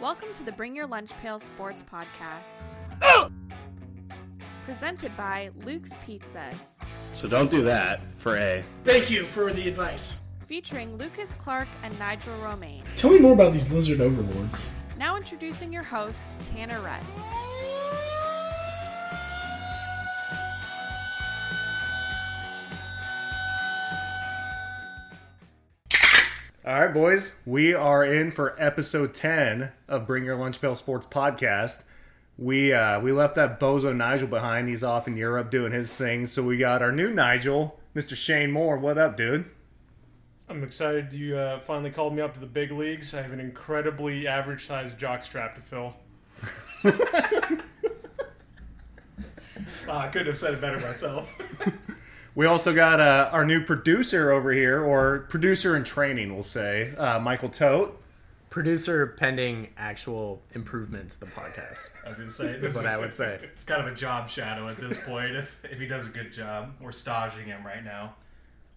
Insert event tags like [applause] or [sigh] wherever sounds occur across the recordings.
Welcome to the Bring Your Lunch Pail Sports Podcast. Presented by Luke's Pizzas. So don't do that for A. Thank you for the advice. Featuring Lucas Clark and Nigel Romaine. Tell me more about these lizard overlords. Now introducing your host, Tanner Retz. All right, boys, we are in for episode 10 of Bring Your Lunch Pail Sports podcast. We uh, we left that bozo Nigel behind. He's off in Europe doing his thing. So we got our new Nigel, Mr. Shane Moore. What up, dude? I'm excited you uh, finally called me up to the big leagues. I have an incredibly average sized jock strap to fill. Uh, [laughs] I couldn't have said it better myself. [laughs] We also got uh, our new producer over here, or producer in training, we'll say, uh, Michael Tote. producer pending actual improvement to the podcast. I was gonna say Is this what is- I would say. It's kind of a job shadow at this point. If if he does a good job, we're staging him right now.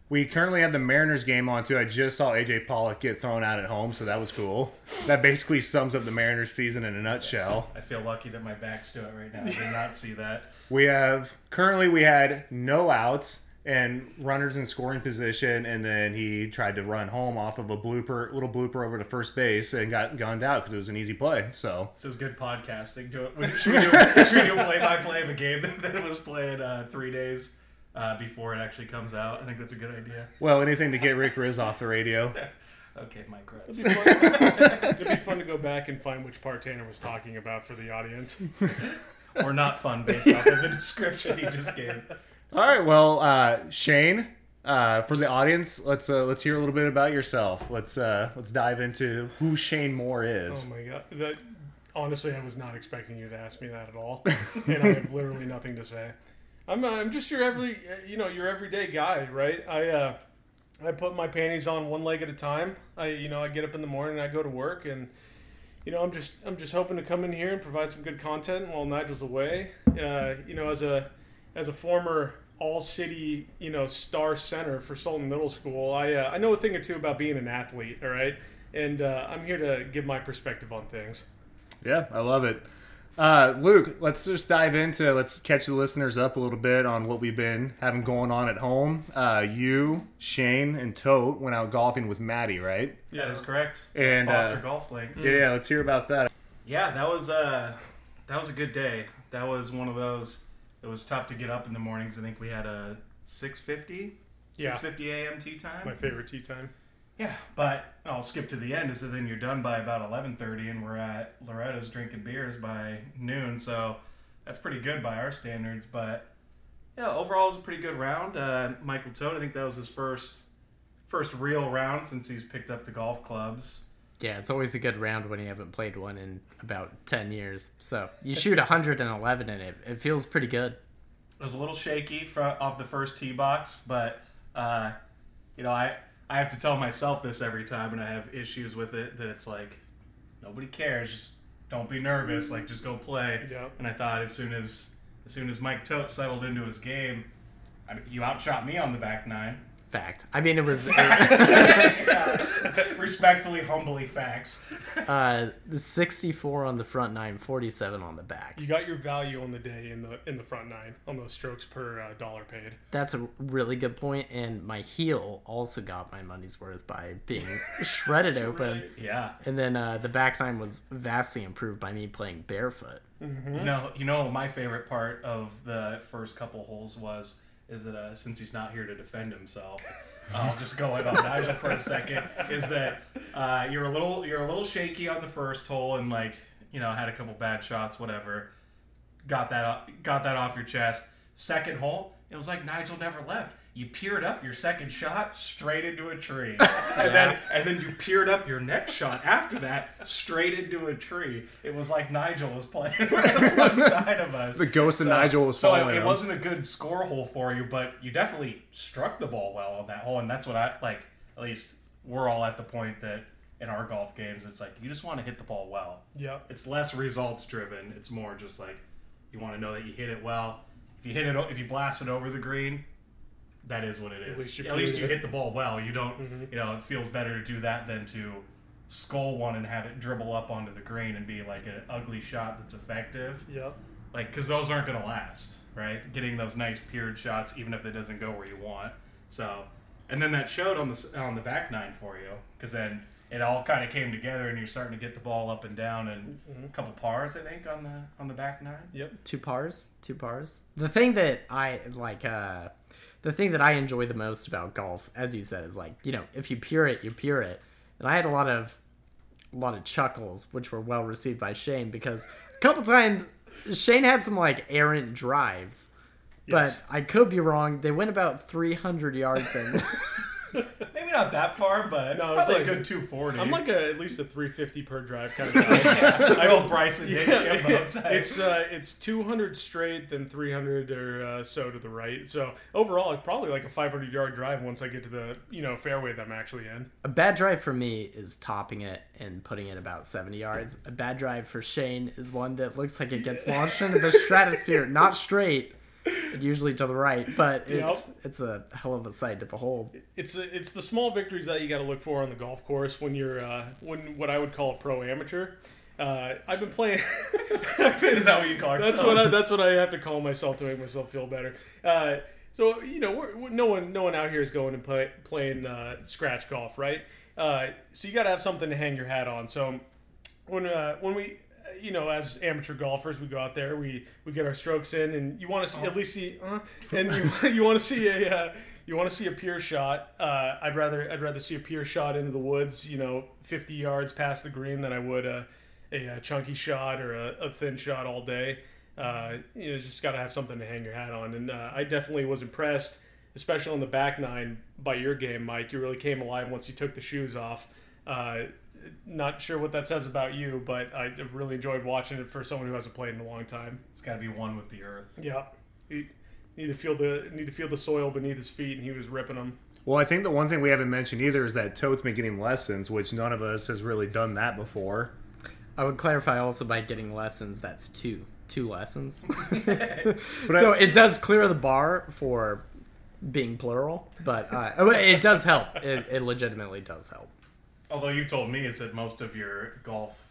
We currently have the Mariners game on too. I just saw AJ Pollock get thrown out at home, so that was cool. That basically sums up the Mariners season in a nutshell. I feel lucky that my back's to it right now. I did not see that. We have currently we had no outs and runners in scoring position, and then he tried to run home off of a blooper, little blooper over to first base, and got gunned out because it was an easy play. So This is good podcasting. Do it. Should we do, should we do a play-by-play of a game that, that was played uh, three days uh, before it actually comes out? I think that's a good idea. well, anything to get Rick Rizzs off the radio. [laughs] Okay, Mike Kretz. It'd be, fun, it'd be fun to go back and find which part Tanner was talking about for the audience. [laughs] Or not fun based off of the description he just gave. All right, well, uh, Shane, uh, for the audience, let's uh, let's hear a little bit about yourself. Let's uh, let's dive into who Shane Moore is. Oh my god! That honestly, I was not expecting you to ask me that at all, [laughs] and I have literally nothing to say. I'm uh, I'm just your every you know your everyday guy, right? I uh, I put my panties on one leg at a time. I you know I get up in the morning, I go to work, and you know I'm just I'm just hoping to come in here and provide some good content while Nigel's away. Uh, you know, as a as a former all city you know star center for Sultan Middle School, I uh, I know a thing or two about being an athlete. All right. And uh, I'm here to give my perspective on things. Yeah, I love it. Uh, Luke, let's just dive into let's catch the listeners up a little bit on what we've been having going on at home. Uh, you, Shane, and Tote went out golfing with Maddie, right? Yeah, That is correct. And, Foster uh, Golf Links. Yeah, yeah, let's hear about that. Yeah, that was uh that was a good day. That was one of those. It was tough to get up in the mornings. I think we had a 6:50, Yeah. 6:50 a.m. tea time. My favorite tea time. Yeah, but I'll skip to the end. Is that then you're done by about 11:30, and we're at Loretta's drinking beers by noon. So that's pretty good by our standards. But yeah, overall it was a pretty good round. Uh, Michael Toad, I think that was his first first real round since he's picked up the golf clubs. Yeah, it's always a good round when you haven't played one in about 10 years. So you shoot 111 and it, it feels pretty good. It was a little shaky from off the first tee box, but uh, you know, I I have to tell myself this every time, and I have issues with it. That it's like nobody cares. Just don't be nervous. Like just go play. Yeah. And I thought as soon as as soon as Mike Tote settled into his game, I mean, you outshot me on the back nine. Fact. I mean, it was [laughs] [laughs] Respectfully, humbly, facts. uh, 64 on the front nine, 47 on the back. You got your value on the day in the in the front nine on those strokes per uh, dollar paid. That's a really good point, and my heel also got my money's worth by being [laughs] shredded open. Yeah. And then uh, the back nine was vastly improved by me playing barefoot. You know, you know, my favorite part of the first couple holes was is that uh, since he's not here to defend himself, I'll just go in on Nigel for a second. Is that uh, you're a little you're a little shaky on the first hole and like you know had a couple bad shots, whatever. Got that got that off your chest. Second hole, it was like Nigel never left. You peered up your second shot straight into a tree, [laughs] and then and then you peered up your next shot after that straight into a tree. It was like Nigel was playing [laughs] right alongside of us. The ghost of Nigel was so it, it wasn't a good score hole for you, but you definitely struck the ball well on that hole, and that's what I like. At least we're all at the point that in our golf games, it's like you just want to hit the ball well. Yeah. It's less results driven. It's more just like you want to know that you hit it well. If you hit it, if you blast it over the green, that is what it is. At least At least you it. hit the ball well. You don't, you know, it feels better to do that than to skull one and have it dribble up onto the green and be like an ugly shot that's effective. Yep. Like, because those aren't going to last, right? Getting those nice piered shots, even if it doesn't go where you want. So, and then that showed on the on the back nine for you, because then it all kind of came together, and you're starting to get the ball up and down, and a couple pars, I think, on the on the back nine. Yep. two pars two pars the thing that i like uh the thing that i enjoy the most about golf as you said is like you know if you pure it you pure it and i had a lot of a lot of chuckles which were well received by shane because a couple times shane had some like errant drives Yes. but i could be wrong they went about 300 yards and [laughs] [laughs] Maybe not that far, but No, it's like- a good 240. I'm like a, at least a 350 per drive kind of [laughs] guy. I will Bryson yeah, it's uh, it's 200 straight, then 300 or uh, so to the right. So overall, it's probably like a 500 yard drive once I get to the you know fairway that I'm actually in. a bad drive for me is topping it and putting it about 70 yards a bad drive for shane is one that looks like it gets launched into the [laughs] stratosphere not straight and [laughs] usually to the right but it's it's a hell of a sight to behold It's a, it's the small victories that you got to look for on the golf course when you're uh, when what I would call a pro amateur. Uh, I've been playing. [laughs] Is that what you call That's yourself? what I, that's what I have to call myself to make myself feel better. Uh, so you know, we're, we're- no one no one out here is going and play, playing uh, scratch golf, right? Uh, so you got to have something to hang your hat on. So when uh, when we you know as amateur golfers we go out there we we get our strokes in and you want to see at least see uh, and you [laughs] you want to see a uh, you want to see a pure shot. Uh, I'd rather I'd rather see a pure shot into the woods you know 50 yards past the green than I would a, a, uh chunky shot or a, a thin shot all day. Uh, you know just got to have something to hang your hat on. And uh, I definitely was impressed especially on the back nine by your game Mike. You really came alive once you took the shoes off. Uh, not sure what that says about you, but I really enjoyed watching it for someone who hasn't played in a long time. It's got to be one with the earth. Yeah, he need to feel the need to feel the soil beneath his feet, and he was ripping them. Well, I think the one thing we haven't mentioned either is that Toad's been getting lessons, which none of us has really done that before. i would clarify also by getting lessons that's two two lessons [laughs] so it does clear the bar for being plural but uh, it does help it, it legitimately does help Although you've told me it's that most of your golf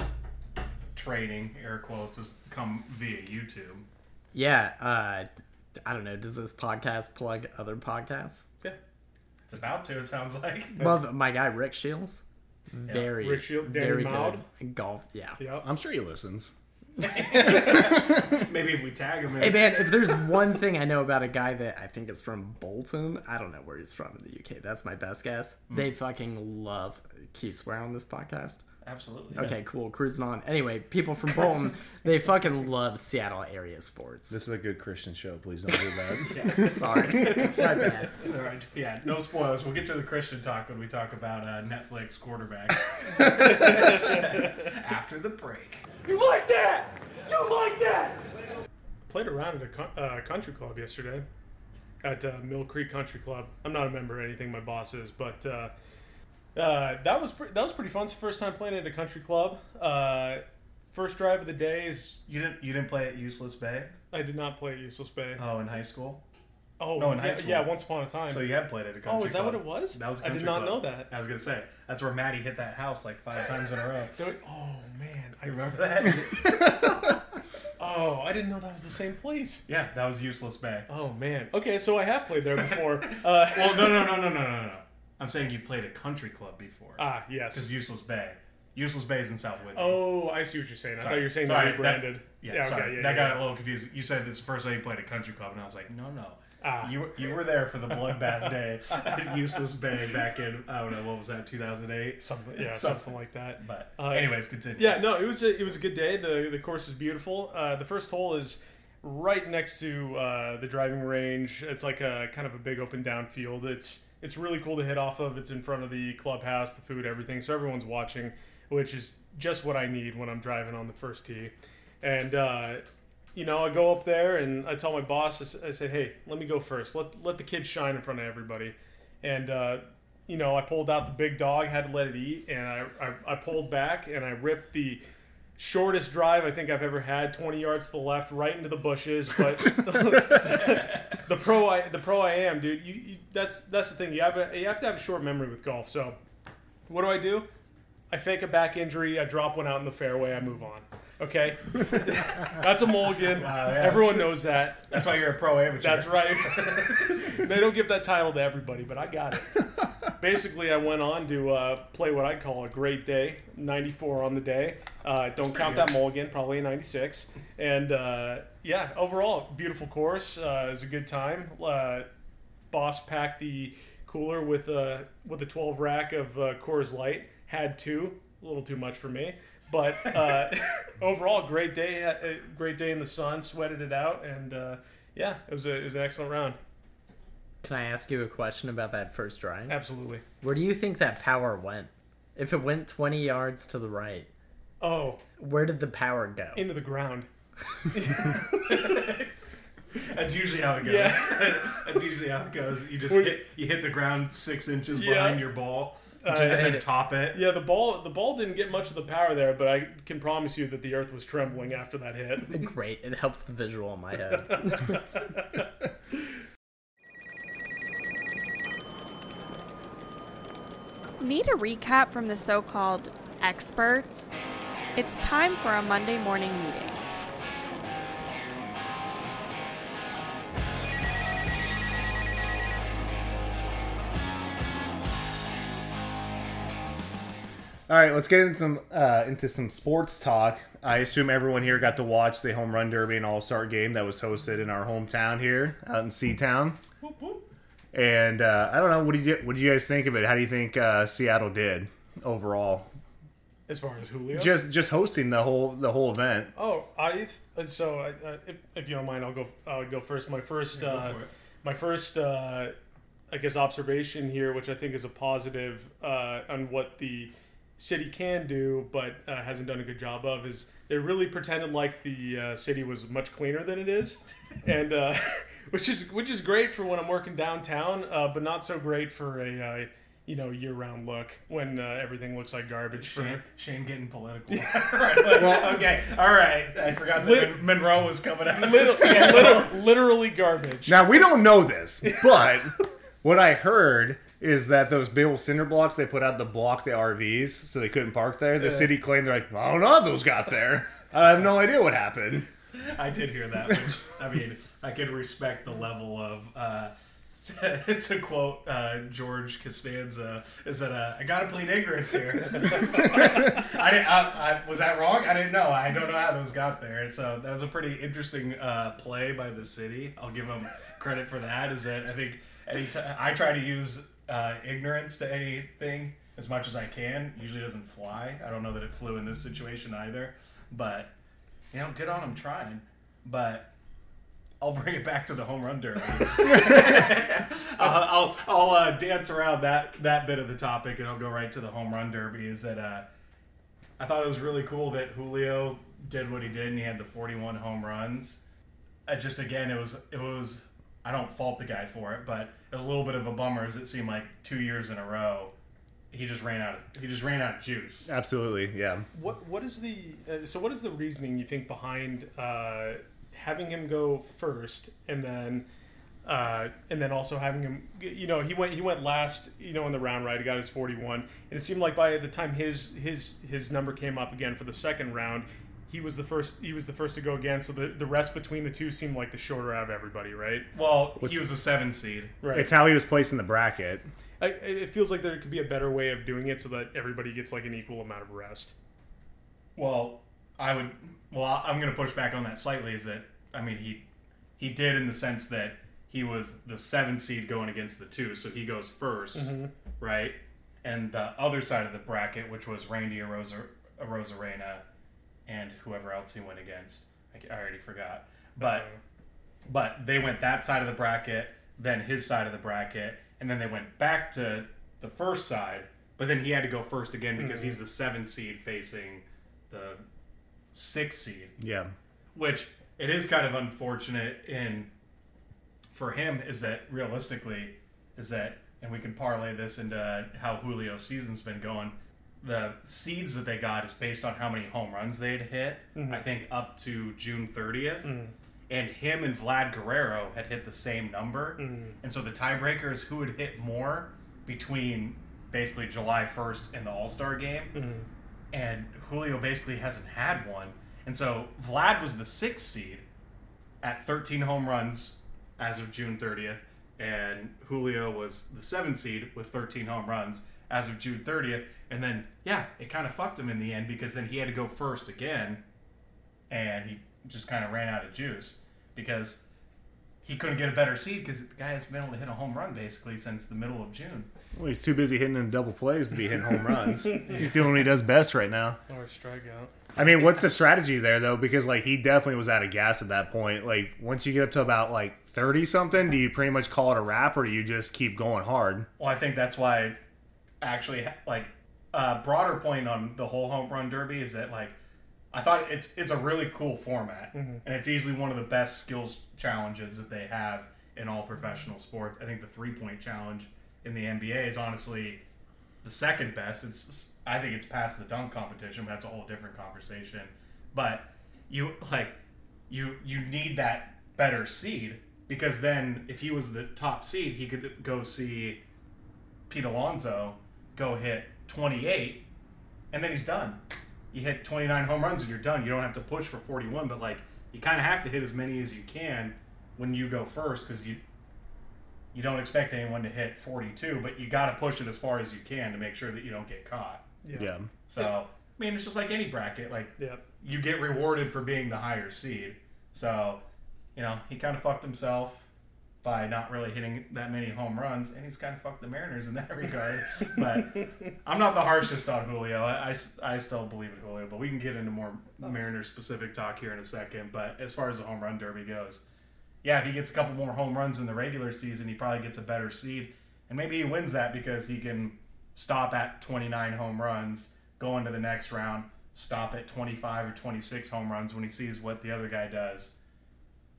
training, air quotes, has come via YouTube. yeah uh, i don't know does this podcast plug other podcasts Yeah, It's about to, it sounds like. Love my guy Rick Shiels. Very, Rick Shield- Danny very Maude. good golf. Yeah. yeah. I'm sure he listens. [laughs] Maybe if we tag him in. Hey man, if there's one thing I know about a guy that I think is from Bolton, I don't know where he's from in the UK. That's my best guess. They hmm. fucking love. You swear on this podcast? Absolutely. Okay, cool. Cruising on. Anyway, people from Bolton, they fucking love Seattle area sports. This is a good Christian show. Please don't do that. [laughs] [laughs] Sorry, [laughs] my bad. All right. Yeah, no spoilers. We'll get to the Christian talk when we talk about uh, Netflix quarterbacks. After the break. You like that? You like that? Played around at a co- uh, country club yesterday at uh, Mill Creek Country Club. I'm not a member or anything. My boss is, but uh, that was pre- that was pretty fun. It's the first time playing at a country club. Uh, first drive of the day is You didn't you didn't play at Useless Bay? I did not play at Useless Bay. Oh, in high school? Oh, no, in yeah, high school. yeah, once upon a time. So you had played at a country club. oh, is that club. what it was? That was a I did country not club. know that. I was gonna say that's where Maddie hit that house like five times in a row. [laughs] Oh man, I You remember that? [laughs] Oh, I didn't know that was the same place. yeah, that was Useless Bay. Oh man. Okay, so I have played there before. [laughs] uh, Well, no, no, no, no, no, no, no. I'm saying you've played a country club before. ah, yes. Because Useless Bay. Useless Bay is in South Whidbey. Oh, I see what you're saying. I thought you were saying Sorry, they rebranded. Yeah, sorry. okay, yeah, that yeah. got a little confused. You said this first time you played a country club, and I was like, no, no. Ah. You, were- you were there for the bloodbath day at [laughs] Useless Bay back in, I don't know, what was that, 2008? Something, yeah, Something. something like that. But, Uh, anyways, continue. Yeah, no, it was a, it was a good day. the The course is beautiful. Uh, the first hole is right next to uh, the driving range. It's like a kind of a big open down field. It's it's really cool to hit off of. It's in front of the clubhouse, the food, everything. So everyone's watching, which is just what I need when I'm driving on the first tee. And uh, you know, I go up there and I tell my boss, I said, "Hey, let me go first. Let let the kids shine in front of everybody." And uh, you know, I pulled out the big dog, had to let it eat, and I, I, I pulled back and I ripped the shortest drive I think I've ever had, 20 yards to the left, right into the bushes. But [laughs] [laughs] the pro I the pro I am, dude. You, you that's that's the thing. You have a, you have to have a short memory with golf. So what do I do? I fake a back injury. I drop one out in the fairway. I move on. Okay, [laughs] that's a mulligan. Wow, yeah. Everyone knows that. That's why you're a pro amateur. That's right. [laughs] they don't give that title to everybody, but I got it. Basically, I went on to uh, play what I call a great day, 94 on the day. Uh, don't count good. that mulligan, probably a 96. And uh, yeah, overall, beautiful course. Uh, it was a good time. Uh, boss packed the cooler with a with a 12 rack of uh, Coors Light. Had two, a little too much for me. But uh, [laughs] overall, great day. uh, Great day in the sun. Sweated it out, and uh, yeah, it was a, it was an excellent round. Can I ask you a question about that first drive? Absolutely. Where do you think that power went? If it went 20 yards to the right, Oh, where did the power go? into the ground. [laughs] That's usually how it goes. Yeah. [laughs] That's usually how it goes. You just Well, hit, you hit the ground six inches Yeah. behind your ball, Uh, just, and then top it. Yeah, the ball the ball didn't get much of the power there, but I can promise you that the earth was trembling after that hit. [laughs] Great. It helps the visual in my head. [laughs] Need a recap from the so called experts? It's time for a Monday morning meeting. All right, let's get into some uh, into some sports talk. I assume everyone here got to watch the home run derby and all star game that was hosted in our hometown here out in Seatown. And uh, I don't know, what do you what did you guys think of it? How do you think uh, Seattle did overall? As far as Julio, Just just hosting the whole the whole event. oh, I so I, uh, if, if you don't mind, I'll go. I'll go first. My first, go uh, my first, uh, I guess, observation here, which I think is a positive uh, on what the city can do, but uh, hasn't done a good job of, is they really pretended like the uh, city was much cleaner than it is, [laughs] and uh, [laughs] which is which is great for when I'm working downtown, uh, but not so great for a uh, you know year-round look when uh, everything looks like garbage. For Shane, [laughs] Shane getting political. right, well, okay, all right. I forgot that Lit- Monroe was coming out. to Liter- literally garbage. Now we don't know this, but what I heard is that those big old cinder blocks they put out to block the RVs so they couldn't park there. The city claimed they're like, I don't know how those got there. I have no idea what happened. I did hear that. Which, I mean, I could respect the level of. Uh, [laughs] to, to quote uh, George Costanza, is that uh, I gotta plead ignorance here. [laughs] I didn't. I, I, was that wrong? I didn't know. I don't know how those got there. So that was a pretty interesting uh, play by the city. I'll give them credit for that. Is that I think any t- I try to use uh, ignorance to anything as much as I can. Usually doesn't fly. I don't know that it flew in this situation either, but you know, good on them trying. But I'll bring it back to the home run derby. [laughs] I'll I'll, I'll uh, dance around that that bit of the topic, and I'll go right to the home run derby. Is that uh, I thought it was really cool that Julio did what he did, and he had the 41 home runs. I just again, it was it was. I don't fault the guy for it, but was a little bit of a bummer, as it seemed like two years in a row, he just ran out. Of, he just ran out of juice. Absolutely, yeah. What what is the uh, so what is the reasoning you think behind uh, having him go first and then uh, and then also having him you know he went he went last you know in the round right he got his 41 and it seemed like by the time his his his number came up again for the second round he was the first he was the first to go again so the, the rest between the two seemed like the shorter out of everybody right Well, he was a seven seed. right It's how he was placed in the bracket. I, it feels like there could be a better way of doing it so that everybody gets like an equal amount of rest Well, I would. Well, I- I'm going to push back on that slightly. Is that I mean he he did in the sense that he was the seven seed going against the two, so he goes 1st mm-hmm. right? And the other side of the bracket, which was Randy or Rosa Arozarena and whoever else he went against, I, already forgot. Uh-huh. But but they went that side of the bracket, then his side of the bracket, and then they went back to the first side. But then he had to go first again because mm-hmm. he's the seven seed facing the six seed, Yeah. which it is kind of unfortunate in for him is that realistically is that and we can parlay this into how Julio's season's been going. The seeds that they got is based on how many home runs they'd hit. Mm-hmm. I think up to June 30th. Mm-hmm. And him and Vlad Guerrero had hit the same number. Mm-hmm. And so the tiebreaker is who would hit more between basically July 1st and the All Star game. And Julio basically hasn't had one. And so Vlad was the sixth seed at 13 home runs as of June 30th, and Julio was the seventh seed with 13 home runs as of June 30th. And then, yeah, it kind of fucked him in the end because then he had to go first again, and he just kind of ran out of juice because he couldn't get a better seed because the guy has been able to hit a home run basically since the middle of June. Well, he's too busy hitting in double plays to be hitting home runs. [laughs] he's doing what he does best right now. Or a strikeout. I mean, what's the strategy there though? Because like he definitely was out of gas at that point. Like once you get up to about like thirty something, do you pretty much call it a wrap, or do you just keep going hard? Well, I think that's why, actually, like a broader point on the whole home run derby is that like I thought it's it's a really cool format, mm-hmm. and it's easily one of the best skills challenges that they have in all professional sports. I think the three point challenge in the NBA is honestly the second best. It's I think it's past the dunk competition, but that's a whole different conversation. But you like you you need that better seed because then if he was the top seed, he could go see Pete Alonso go hit 28, and then he's done. You hit 29 home runs and you're done. You don't have to push for 41, but like you kind of have to hit as many as you can when you go first because you you don't expect anyone to hit 42, but you got to push it as far as you can to make sure that you don't get caught. Yeah. Yeah. So I mean, it's just like any bracket. Like Yeah. you get rewarded for being the higher seed. So, you know, he kind of fucked himself by not really hitting that many home runs, and he's kind of fucked the Mariners in that [laughs] regard. but I'm not the harshest on Julio. I I still believe in Julio, but we can get into more oh. Mariners specific talk here in a second. But as far as the home run derby goes, yeah, if he gets a couple more home runs in the regular season, he probably gets a better seed. And maybe he wins that because he can stop at 29 home runs, go into the next round, stop at 25 or 26 home runs when he sees what the other guy does,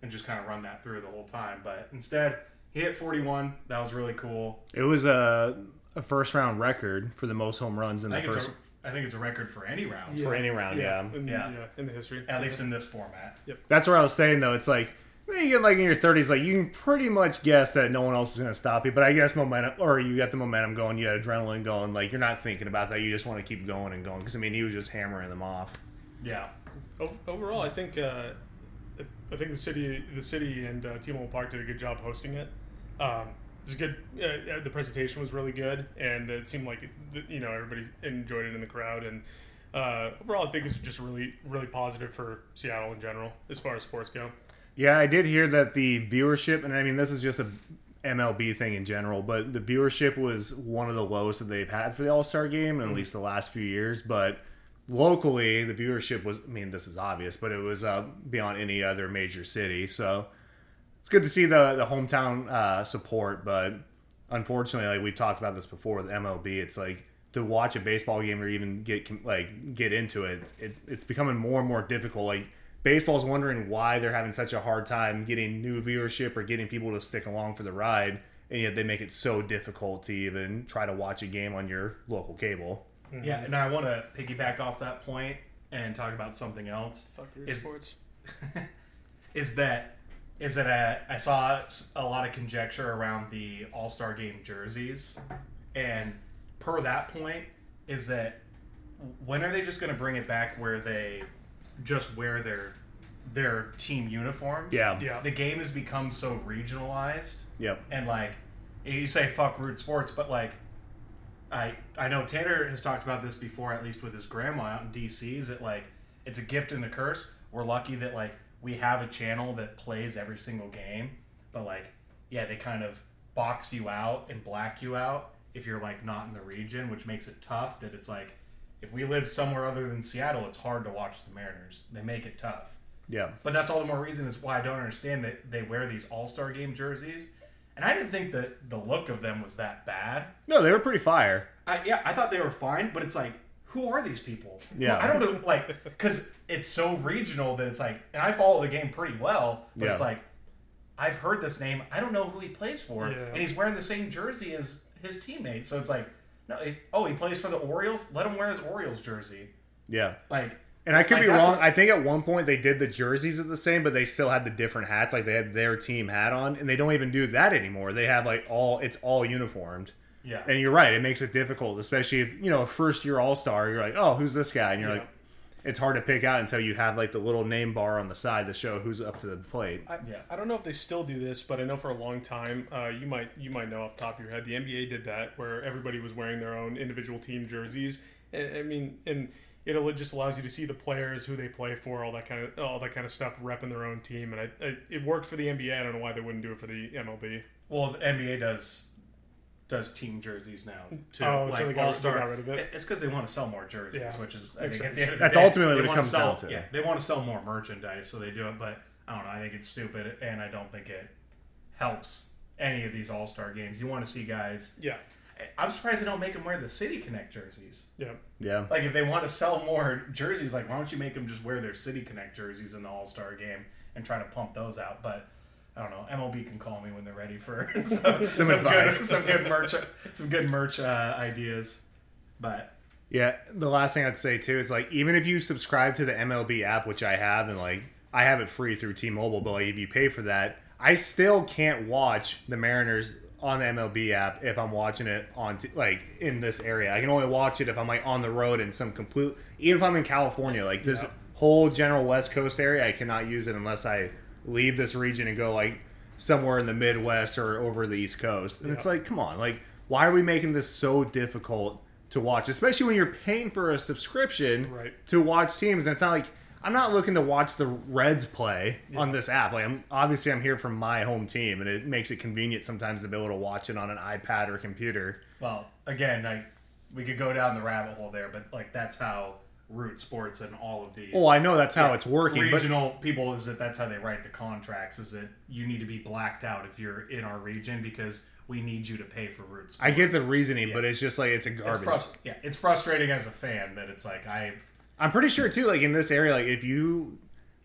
and just kind of run that through the whole time. But instead, he hit 41. That was really cool. It was a, a first round record for the most home runs in I the think, it's first a, I think it's a record for any round, for any round. Yeah. In, Yeah. yeah. In the history. at least in this format. Yep. That's what I was saying though. It's like you get like in your thirties, like you can pretty much guess that no one else is going to stop you. But I guess momentum, or you got the momentum going, you got adrenaline going. Like you're not thinking about that. You just want to keep going and going. Because I mean, he was just hammering them off. Yeah. Overall, I think uh, I think the city, the city and uh, T-Mobile Park did a good job hosting it. Um, it was good. Uh, the presentation was really good, and it seemed like it, you know everybody enjoyed it in the crowd. And uh, overall, I think it's just really, really positive for Seattle in general as far as sports go. Yeah, I did hear that the viewership, and I mean, this is just a MLB thing in general, but the viewership was one of the lowest that they've had for the All Star game in at least the last few years. But locally, the viewership was, I mean, this is obvious, but it was uh, beyond any other major city. So it's good to see the, the hometown uh, support, but unfortunately, like we've talked about this before with MLB, it's like to watch a baseball game or even get like get into it, it it's becoming more and more difficult. Like baseball's wondering why they're having such a hard time getting new viewership or getting people to stick along for the ride, and yet they make it so difficult to even try to watch a game on your local cable. Yeah, and I want to piggyback off that point and talk about something else. Fuck your Is- sports. [laughs] is that is that uh, I saw a lot of conjecture around the All Star Game jerseys, and per that point is that when are they just going to bring it back where they just wear their their team uniforms? Yeah. Yeah. the game has become so regionalized Yep. and like you say fuck root sports but like i i know tanner has talked about this before at least with his grandma out in dc is that like it's a gift and a curse we're lucky that like we have a channel that plays every single game but like yeah they kind of box you out and black you out if you're like not in the region which makes it tough that it's like if we live somewhere other than seattle it's hard to watch the mariners they make it tough Yeah. but that's all the more reason is why I don't understand that they wear these All Star Game jerseys. And I didn't think that the look of them was that bad. No, they were pretty fire. I, yeah, I thought they were fine, but it's like, who are these people? Yeah. I don't know, like, because it's so regional that it's like, and I follow the game pretty well, but it's like, I've heard this name. I don't know who he plays for, Yeah. and he's wearing the same jersey as his teammates. So it's like, No, it, oh, he plays for the Orioles. Let him wear his Orioles jersey. Yeah. Like, And I could Like, be wrong. what- I think at one point they did the jerseys at the same, but they still had the different hats. Like they had their team hat on, and they don't even do that anymore. They have like all it's all uniformed. yeah, And you're right, it makes it difficult, especially if you know a first year All Star. You're like, oh, who's this guy? And you're Yeah. like, it's hard to pick out until you have like the little name bar on the side to show who's up to the plate. I, Yeah. I don't know if they still do this, but I know for a long time, uh, you might you might know off the top of your head, the NBA did that where everybody was wearing their own individual team jerseys. I, I mean, and it just allows you to see the players, who they play for, all that kind of all that kind of stuff, repping their own team. And I, I, it worked for the NBA. I don't know why they wouldn't do it for the MLB. Well, the NBA does does team jerseys now too. Oh, so like they got- All-Star. they got rid of it? It's because they want to sell more jerseys, Yeah. which is I Makes think at the end of the That's day, ultimately they what it comes sell, down to. Yeah, they want to sell more merchandise, so they do it. But I don't know. I think it's stupid, and I don't think it helps any of these All Star games. You want to see guys. Yeah, I'm surprised they don't make them wear the City Connect jerseys. yeah. Yeah, Like if they want to sell more jerseys, like why don't you make them just wear their City Connect jerseys in the All Star game and try to pump those out? But I don't know. MLB can call me when they're ready for [laughs] some, some, good, some good merch, some good merch uh, ideas. But yeah. The last thing I'd say too is like even if you subscribe to the MLB app, which I have, and like I have it free through T-Mobile, but like if you pay for that, I still can't watch the Mariners on the MLB app if I'm watching it on t- like in this area. I can only watch it if I'm like on the road in some complete. Even if I'm in California, like this Yeah. whole general West Coast area, I cannot use it unless I leave this region and go like somewhere in the Midwest or over the East Coast. And it's like, come on, like why are we making this so difficult to watch? Especially when you're paying for a subscription Right. to watch teams. And it's not like I'm not looking to watch the Reds play on this app. Like I'm obviously I'm here from my home team, and it makes it convenient sometimes to be able to watch it on an iPad or computer. well, again, like we could go down the rabbit hole there, but like that's how root sports and all of these. Oh, I know that's how it's working, but regional people is that that's how they write the contracts. Is that you need to be blacked out if you're in our region because we need you to pay for root sports. I get the reasoning, Yeah. but it's just like it's a It's garbage. yeah, it's frustrating as a fan that it's like I I'm pretty sure too, like in this area, like if you,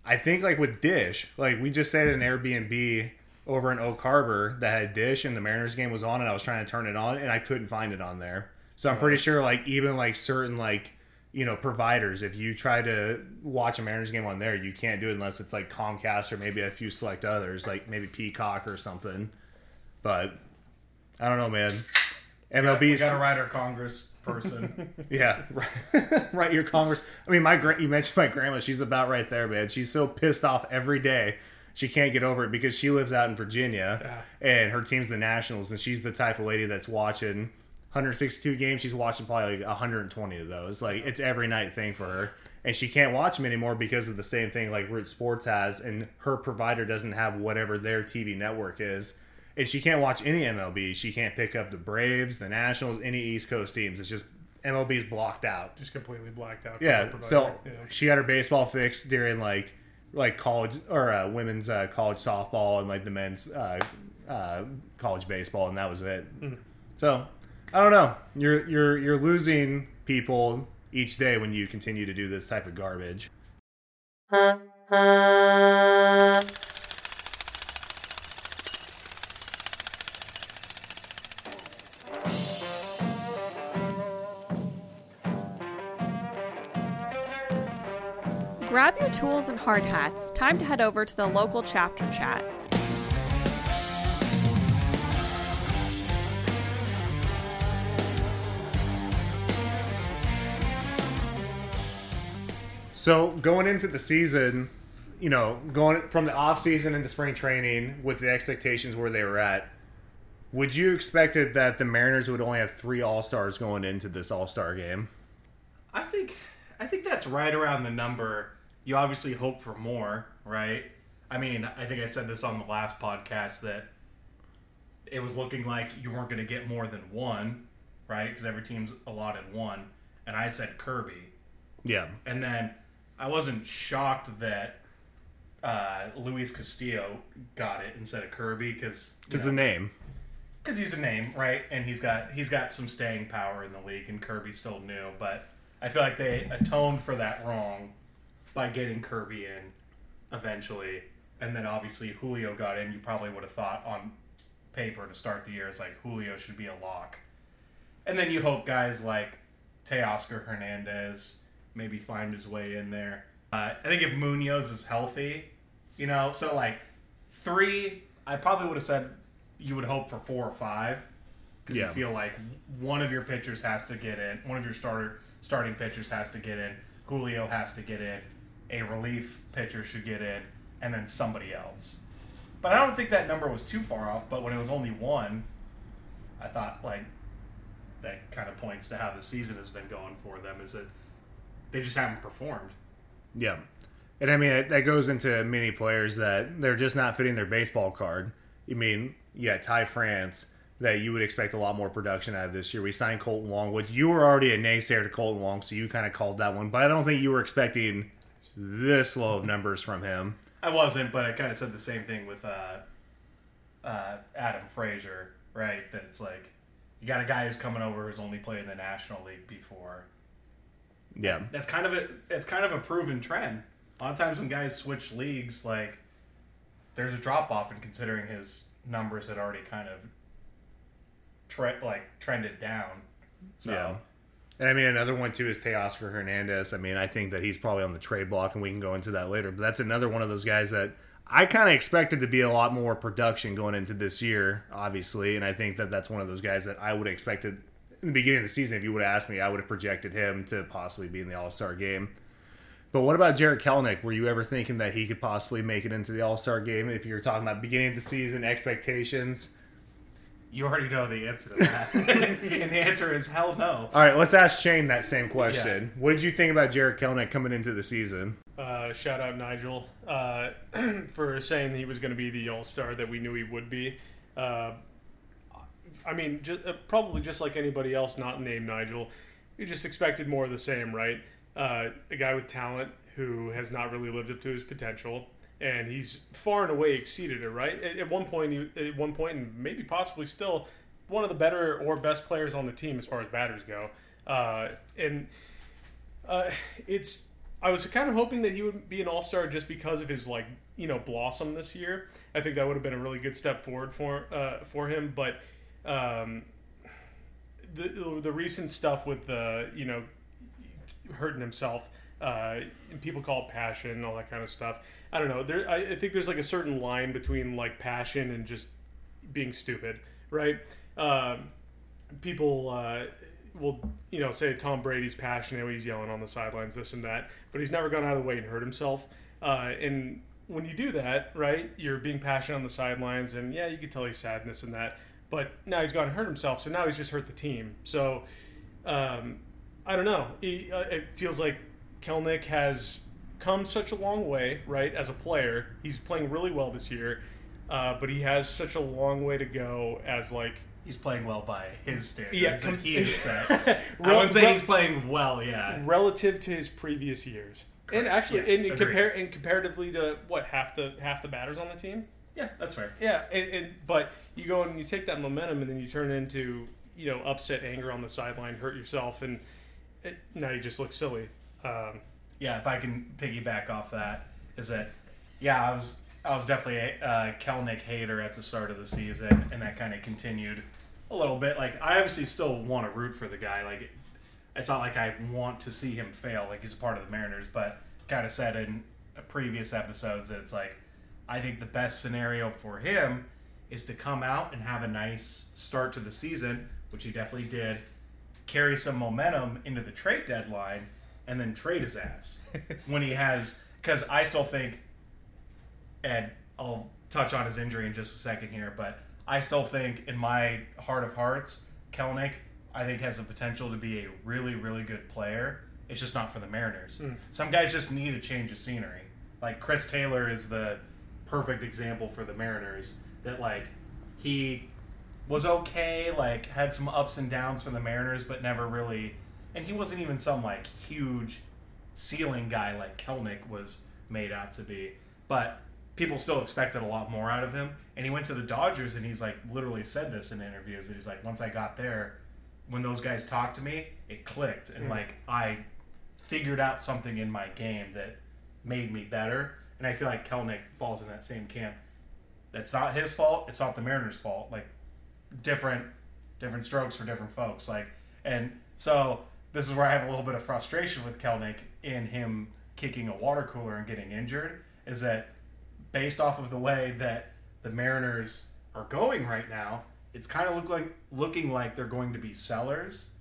I think like with Dish, like we just stayed at an Airbnb over in Oak Harbor that had Dish, and the Mariners game was on, and I was trying to turn it on, and I couldn't find it on there. So I'm pretty sure like even like certain like you know providers, if you try to watch a Mariners game on there, you can't do it unless it's like Comcast or maybe a few select others, like maybe Peacock or something. But I don't know, man. MLB's got to write our Congress person. [laughs] yeah, [laughs] right. right. Your Congress. I mean, my gra- you mentioned my grandma. She's about right there, man. She's so pissed off every day. She can't get over it because she lives out in Virginia, and her team's the Nationals, and she's the type of lady that's watching 162 games. She's watching probably like 120 of those. Like it's every night thing for her, and she can't watch them anymore because of the same thing like Root Sports has, and her provider doesn't have whatever their TV network is and she can't watch any MLB. She can't pick up the Braves, the Nationals, any East Coast teams. It's just MLB's blocked out. Just completely blacked out. Yeah, so Yeah. she got her baseball fixed during like like college or uh, women's uh, college softball and like the men's uh, uh, college baseball, and that was it. So I don't know. You're you're you're losing people each day when you continue to do this type of garbage. Grab your tools and hard hats. Time to head over to the local chapter chat. So going into the season, you know, going from the off season into spring training with the expectations where they were at, would you expected that the Mariners would only have three All Stars going into this All Star game? I think I think that's right around the number. You obviously hope for more, right? I mean, I think I said this on the last podcast that it was looking like you weren't going to get more than one, right? Because every team's allotted one, and I said Kirby, Yeah, and then I wasn't shocked that uh, Luis Castillo got it instead of Kirby because because the name. because he's a name, right? And he's got he's got some staying power in the league, and Kirby's still new. But I feel like they atoned for that wrong by getting Kirby in eventually, and then obviously Julio got in. You probably would have thought on paper to start the year it's like Julio should be a lock, and then you hope guys like Teoscar Hernandez maybe find his way in there. Uh, I think if Munoz is healthy, you know, so like three, I probably would have said you would hope for four or five because Yeah. you feel like one of your pitchers has to get in, one of your starter starting pitchers has to get in, Julio has to get in, a relief pitcher should get in, and then somebody else. But I don't think that number was too far off. But when it was only one, I thought like that kind of points to how the season has been going for them. Is that they just haven't performed. Yeah. And I mean, that goes into many players that they're just not fitting their baseball card. I mean, yeah, Ty France, that you would expect a lot more production out of this year. We signed Kolten Wong, which you were already a naysayer to Kolten Wong, so you kind of called that one. But I don't think you were expecting this low of numbers from him. I wasn't, but I kind of said the same thing with uh, uh, Adam Frazier, right? That it's like you got a guy who's coming over who's only played in the National League before. Yeah. That's kind of a it's kind of a proven trend. A lot of times when guys switch leagues, like there's a drop off in considering his numbers had already kind of tre- like trended down. So Yeah. And I mean, another one too is Teoscar Hernandez. I mean, I think that he's probably on the trade block, and we can go into that later. But that's another one of those guys that I kind of expected to be a lot more production going into this year, obviously. And I think that that's one of those guys that I would have expected in the beginning of the season. If you would have asked me, I would have projected him to possibly be in the All Star game. But what about Jarred Kelenic? Were you ever thinking that he could possibly make it into the All Star game? If you're talking about beginning of the season expectations. You already know the answer to that, [laughs] and the answer is hell no. All right, let's ask Shane that same question. What did you think about Jarred Kelenic coming into the season? Uh, shout out Nigel uh, [clears throat] for saying he was going to be the All Star that we knew he would be. Uh, I mean, ju- uh, probably just like anybody else not named Nigel, you just expected more of the same, right? Uh, a guy with talent who has not really lived up to his potential, and he's far and away exceeded it, right? At, at one point, at one point, and maybe possibly still, one of the better or best players on the team as far as batters go. Uh, and uh, it's I was kind of hoping that he would be an all star just because of his like you know blossom this year. I think that would have been a really good step forward for uh, for him. But um, the the recent stuff with the you know hurting himself, uh, people call it passion and all that kind of stuff. I don't know. There, I, I think there's like a certain line between like passion and just being stupid, right? Um, people uh, will you know say Tom Brady's passionate, he's yelling on the sidelines, this and that, but he's never gone out of the way and hurt himself. Uh, and when you do that, right, you're being passionate on the sidelines, and yeah, you can tell he's sad and this and that. But now he's gone and hurt himself, so now he's just hurt the team. So um, I don't know. He, uh, it feels like Kelenic has come such a long way, right, as a player. He's playing really well this year, uh, but he has such a long way to go as like He's playing well by his standards Yeah, com- he [laughs] set. [laughs] I wouldn't say rel- he's playing well, yeah. relative to his previous years. And actually, Yes, agreed. compare and comparatively to what half the half the batters on the team. Yeah, that's fair. Yeah, and, and but you go and you take that momentum and then you turn into you know upset anger on the sideline, hurt yourself, and it, now you just look silly. Um, yeah, if I can piggyback off that, is that yeah, I was I was definitely a uh, Kelenic hater at the start of the season, and that kind of continued a little bit. Like I obviously still want to root for the guy. Like it's not like I want to see him fail. Like he's a part of the Mariners, but kind of said in previous episodes that it's like I think the best scenario for him is to come out and have a nice start to the season, which he definitely did. Carry some momentum into the trade deadline, and then trade his ass [laughs] when he has. Because I still think, and I'll touch on his injury in just a second here, but I still think, in my heart of hearts, Kelenic, I think has the potential to be a really, really good player. It's just not for the Mariners. Hmm. Some guys just need a change of scenery. Like Chris Taylor is the perfect example for the Mariners. That like he was okay, like had some ups and downs for the Mariners, but never really. And he wasn't even some like huge ceiling guy like Kelenic was made out to be. But people still expected a lot more out of him. And he went to the Dodgers, and he's like literally said this in interviews that he's like, once I got there, when those guys talked to me, it clicked, and mm-hmm. like I figured out something in my game that made me better. And I feel like Kelenic falls in that same camp. That's not his fault. It's not the Mariners' fault. Like different different strokes for different folks. Like, and so this is where I have a little bit of frustration with Kelenic in him kicking a water cooler and getting injured. Is that based off of the way that the Mariners are going right now? It's kind of look like looking like they're going to be sellers,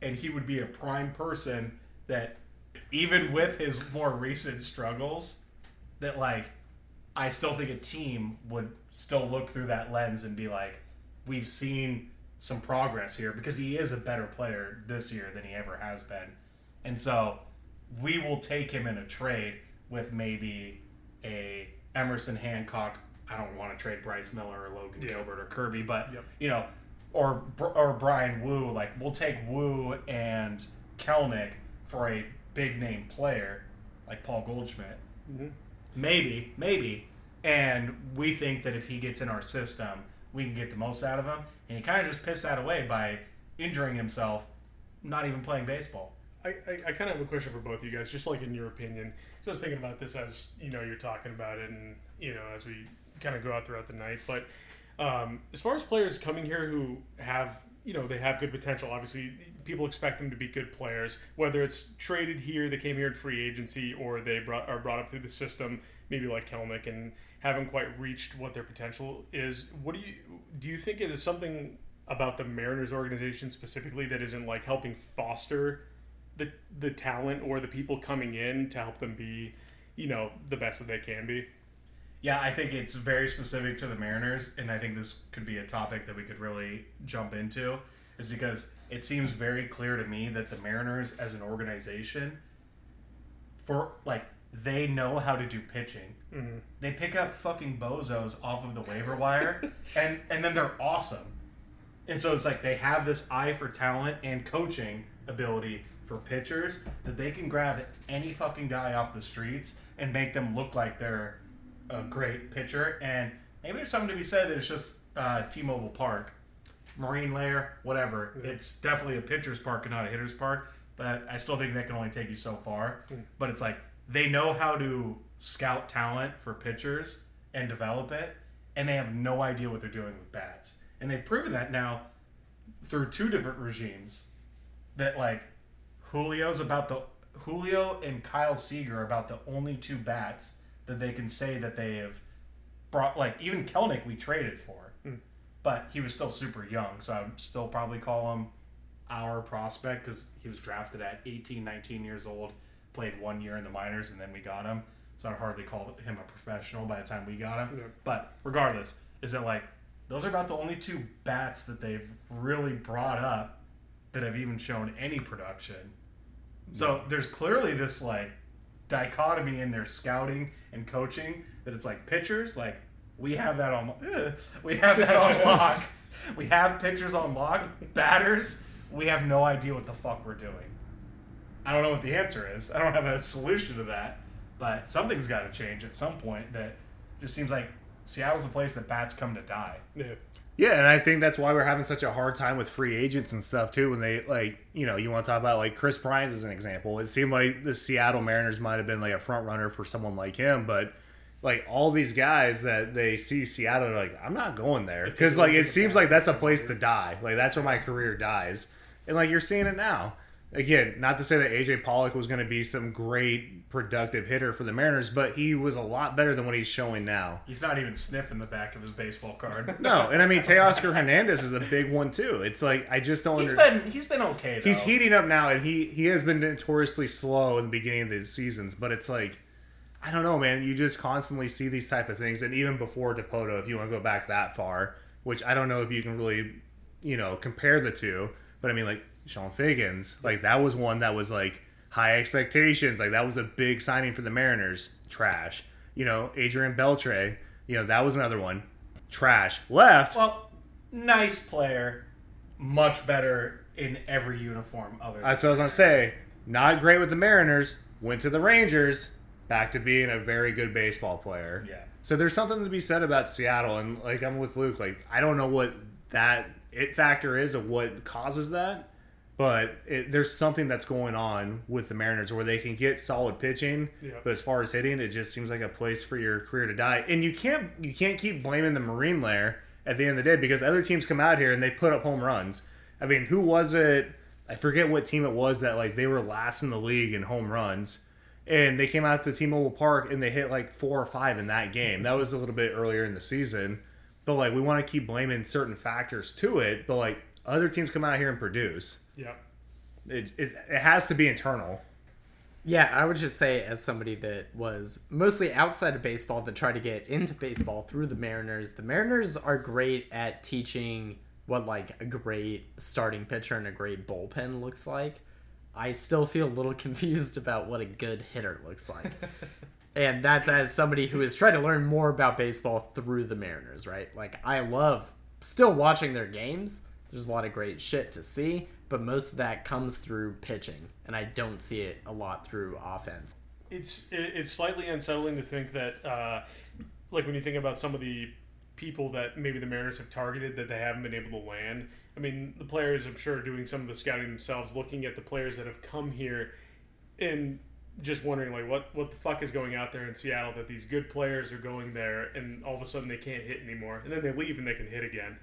and he would be a prime person that, even with his more recent struggles, that like I still think a team would still look through that lens and be like, we've seen some progress here because he is a better player this year than he ever has been. And so we will take him in a trade with maybe a Emerson Hancock. I don't want to trade Bryce Miller or Logan Yeah. Gilbert or Kirby, but Yep. you know, or or Bryan Woo. Like we'll take Woo and Kelenic for a big name player like Paul Goldschmidt. Mm-hmm. Maybe, maybe. And we think that if he gets in our system, we can get the most out of him. And he kind of just pissed that away by injuring himself, not even playing baseball. I, I, I kind of have a question for both of you guys, just like in your opinion. So I was thinking about this as you know you're talking about it, and you know as we kind of go out throughout the night. But um, as far as players coming here who have you know they have good potential, obviously people expect them to be good players. Whether it's traded here, they came here in free agency, or they brought, are brought up through the system, maybe like Kelenic, and haven't quite reached what their potential is. What do you do? You think it is something about the Mariners organization specifically that isn't like helping foster the the talent or the people coming in to help them be, you know, the best that they can be. Yeah, I think it's very specific to the Mariners, and I think this could be a topic that we could really jump into, is because it seems very clear to me that the Mariners as an organization, for like, they know how to do pitching. They pick up fucking bozos off of the waiver wire, [laughs] and and then they're awesome. And so it's like they have this eye for talent and coaching ability for pitchers that they can grab any fucking guy off the streets and make them look like they're a great pitcher. And maybe there's something to be said that it's just uh, T-Mobile Park, Marine Layer, whatever. It's definitely a pitcher's park and not a hitter's park. But I still think that can only take you so far. But it's like they know how to scout talent for pitchers and develop it, and they have no idea what they're doing with bats. And they've proven that now through two different regimes. That like Julio's about the Julio and Kyle Seager are about the only two bats that they can say that they have brought. Like even Kelenic, we traded for, hmm. but he was still super young, so I'd still probably call him our prospect because he was drafted at 18, 19 years old, played one year in the minors, and then we got him. So I'd hardly call him a professional by the time we got him. Yeah. But regardless, is that like those are about the only two bats that they've really brought up that have even shown any production. So there's clearly this like dichotomy in their scouting and coaching that it's like pitchers like we have that on ugh, [laughs] we have that on lock. [laughs] We have pitchers on lock. Batters, we have no idea what the fuck we're doing. I don't know what the answer is. I don't have a solution to that. But something's got to change at some point. That just seems like Seattle's a place that bats come to die. Yeah. Yeah, and I think that's why we're having such a hard time with free agents and stuff too. When they like, you know, you want to talk about like Kris Bryant as an example. It seemed like the Seattle Mariners might have been like a front runner for someone like him, but like all these guys that they see Seattle, they're like, I'm not going there because like it seems like that's a place to die. Like that's where my career dies, and like you're seeing it now. Again, not to say that AJ Pollock was going to be some great productive hitter for the Mariners, but he was a lot better than what he's showing now. He's not even sniffing the back of his baseball card. [laughs] No, and I mean Teoscar Hernandez is a big one too. It's like I just don't. He's been he's been okay. Though. He's heating up now, and he he has been notoriously slow in the beginning of the seasons. But it's like, I don't know, man. You just constantly see these type of things, and even before Dipoto, if you want to go back that far, which I don't know if you can really, you know, compare the two. But I mean, like Chone Figgins, like that was one that was like high expectations. Like that was a big signing for the Mariners. Trash. You know, Adrian Beltre. You know, that was another one. Trash. Left. well, nice player, much better in every uniform other. Than That's what I was gonna say. Not great with the Mariners. Went to the Rangers. Back to being a very good baseball player. Yeah. So there's something to be said about Seattle, and like I'm with Luke. Like I don't know what that it factor is of what causes that, but it, there's something that's going on with the Mariners where they can get solid pitching, Yeah. but as far as hitting, it just seems like a place for your career to die. And you can't you can't keep blaming the Marine layer at the end of the day because other teams come out here and they put up home runs. I mean, who was it? I forget what team it was that like they were last in the league in home runs, and they came out to T-Mobile Park and they hit like four or five in that game. That was a little bit earlier in the season, but like we want to keep blaming certain factors to it. But like other teams come out here and produce. Yeah. It it, it has to be internal. Yeah, I would just say, as somebody that was mostly outside of baseball that tried to get into baseball through the Mariners, the Mariners are great at teaching what like a great starting pitcher and a great bullpen looks like. I still feel a little [laughs] confused about what a good hitter looks like. [laughs] and that's as somebody who is trying to learn more about baseball through the Mariners, right? Like I love still watching their games. There's a lot of great shit to see, but most of that comes through pitching, and I don't see it a lot through offense. it's it's slightly unsettling to think that uh, like when you think about some of the people that maybe the Mariners have targeted that they haven't been able to land. I mean, the players I'm sure are doing some of the scouting themselves, looking at the players that have come here and just wondering like what what the fuck is going out there in Seattle that these good players are going there and all of a sudden they can't hit anymore and then they leave and they can hit again.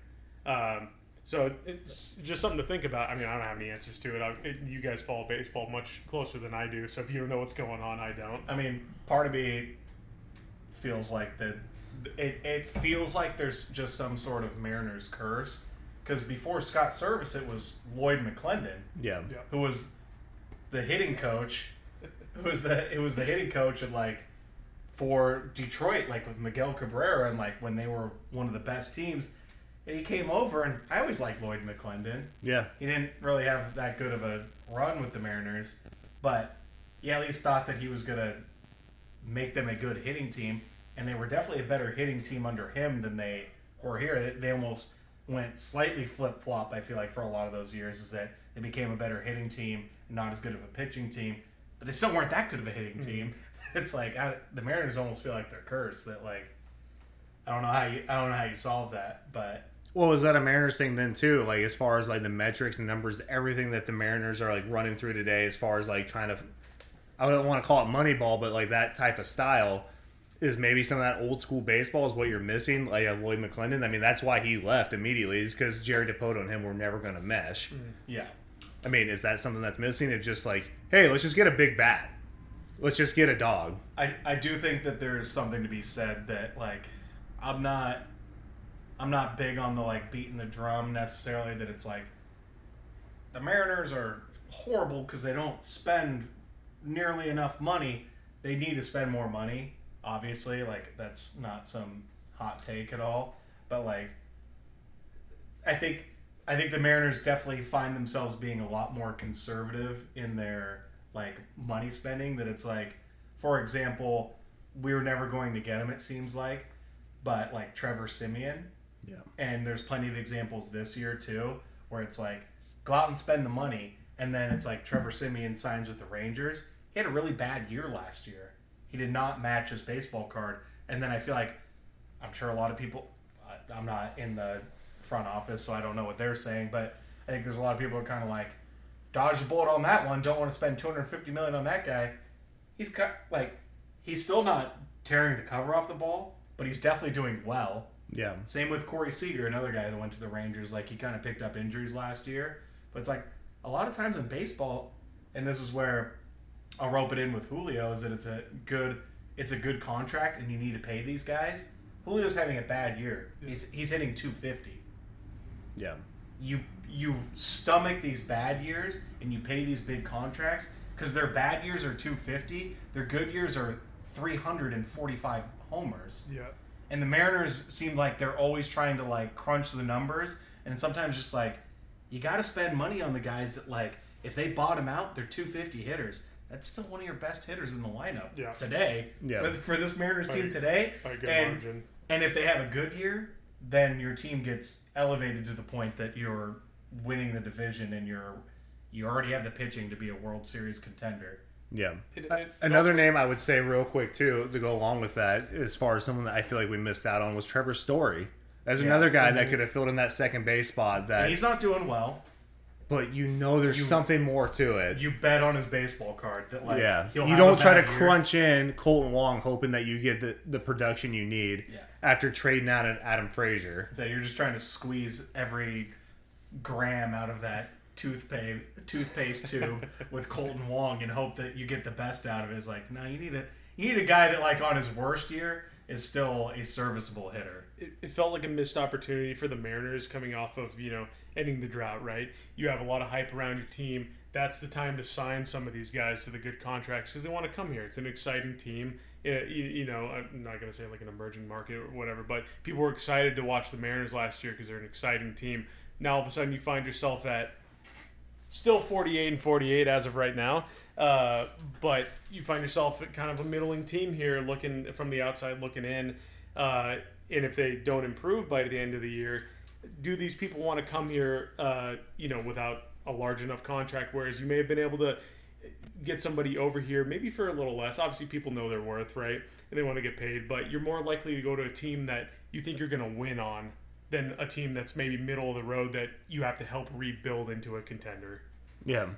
Um, so it's just something to think about. I mean, I don't have any answers to it. I, it. You guys follow baseball much closer than I do, so if you don't know what's going on, I don't. I mean, part of me feels like that. It, it feels like there's just some sort of Mariners curse because before Scott Servais, it was Lloyd McClendon Yeah. Yeah. who was the hitting coach. Who was the it was the hitting coach at like for Detroit, like with Miguel Cabrera, and like when they were one of the best teams. And he came over, and I always liked Lloyd McClendon. Yeah. He didn't really have that good of a run with the Mariners, but you at least thought that he was going to make them a good hitting team, and they were definitely a better hitting team under him than they were here. They- almost went slightly flip flop. I feel like for a lot of those years is that they became a better hitting team, not as good of a pitching team, but they still weren't that good of a hitting hmm. team. [laughs] It's like I, the Mariners almost feel like they're cursed. That like I don't know how you I don't know how you solve that, but Well, was that a Mariners thing then too? Like as far as like the metrics and numbers, everything that the Mariners are like running through today, as far as like trying to, I don't want to call it Moneyball, but like that type of style is maybe some of that old school baseball is what you're missing. Like uh, Lloyd McClendon, I mean that's why he left immediately, is because Jerry Dipoto and him were never going to mesh. yeah. I mean, is that something that's missing? It's just like, hey, let's just get a big bat, let's just get a dog. I, I do think that there is something to be said that like I'm not I'm not big on the like beating the drum necessarily that it's like the Mariners are horrible because they don't spend nearly enough money. They need to spend more money, obviously. Like that's not some hot take at all. But like I think I think the Mariners definitely find themselves being a lot more conservative in their like money spending. That it's like, for example, we were never going to get him. It seems like, but like Trevor Semien, And there's plenty of examples this year too, where it's like go out and spend the money, and then it's like Trevor Semien signs with the Rangers. He had a really bad year last year. He did not match his baseball card, and then I feel like I'm sure a lot of people. I'm not in the front office, so I don't know what they're saying, but I think there's a lot of people who are kind of like, dodge the bullet on that one. Don't want to spend 250 million on that guy. He's cut like he's still not tearing the cover off the ball, but he's definitely doing well. Yeah. Same with Corey Seager, another guy that went to the Rangers. Like he kind of picked up injuries last year, but it's like a lot of times in baseball, and this is where I'll rope it in with Julio is that it's a good it's a good contract and you need to pay these guys. Julio's having a bad year. He's he's hitting 250. Yeah. You you stomach these bad years and you pay these big contracts because their bad years are 250. Their good years are 345 homers. Yeah. And the Mariners seem like they're always trying to like crunch the numbers, and sometimes just like you got to spend money on the guys that like if they bottom out, they're 250 hitters. That's still one of your best hitters in the lineup Yeah. today. Yeah. For, for this Mariners By- team today, by good and margin. and if they have a good year, then your team gets elevated to the point that you're winning the division and you're you already have the pitching to be a World Series contender. Yeah. It- uh, it- Another name I would say real quick too to go along with that, as far as someone that I feel like we missed out on was Trevor Story. As Yeah. another guy that could have filled in that second base spot. That he's not doing well. but you know there's You- something more to it. You bet on his baseball card that like yeah, he'll you don't try to year. crunch in Kolten Wong hoping that you get the, the production you need Yeah. after trading out an Adam Frazier. So you're just trying to squeeze every gram out of that toothpaste toothpaste tube [laughs] with Kolten Wong and hope that you get the best out of it. It's like, no, you need a you need a guy that like on his worst year is still a serviceable hitter. it, it felt like a missed opportunity for the Mariners coming off of you know ending the drought. Right, you have a lot of hype around your team. That's the time to sign some of these guys to the good contracts because they want to come here. It's an exciting team. Yeah, you, you know, I'm not going to say like an emerging market or whatever, but people were excited to watch the Mariners last year because they're an exciting team. Now all of a sudden you find yourself at still 48 and 48 as of right now. Uh, but you find yourself at kind of a middling team here, looking from the outside, looking in. Uh, and if they don't improve by the end of the year, do these people want to come here, uh, you know, without a large enough contract? Whereas you may have been able to get somebody over here, maybe for a little less. Obviously, people know their worth, right? And they want to get paid, but you're more likely to go to a team that you think you're going to win on than a team that's maybe middle of the road that you have to help rebuild into a contender. Yeah.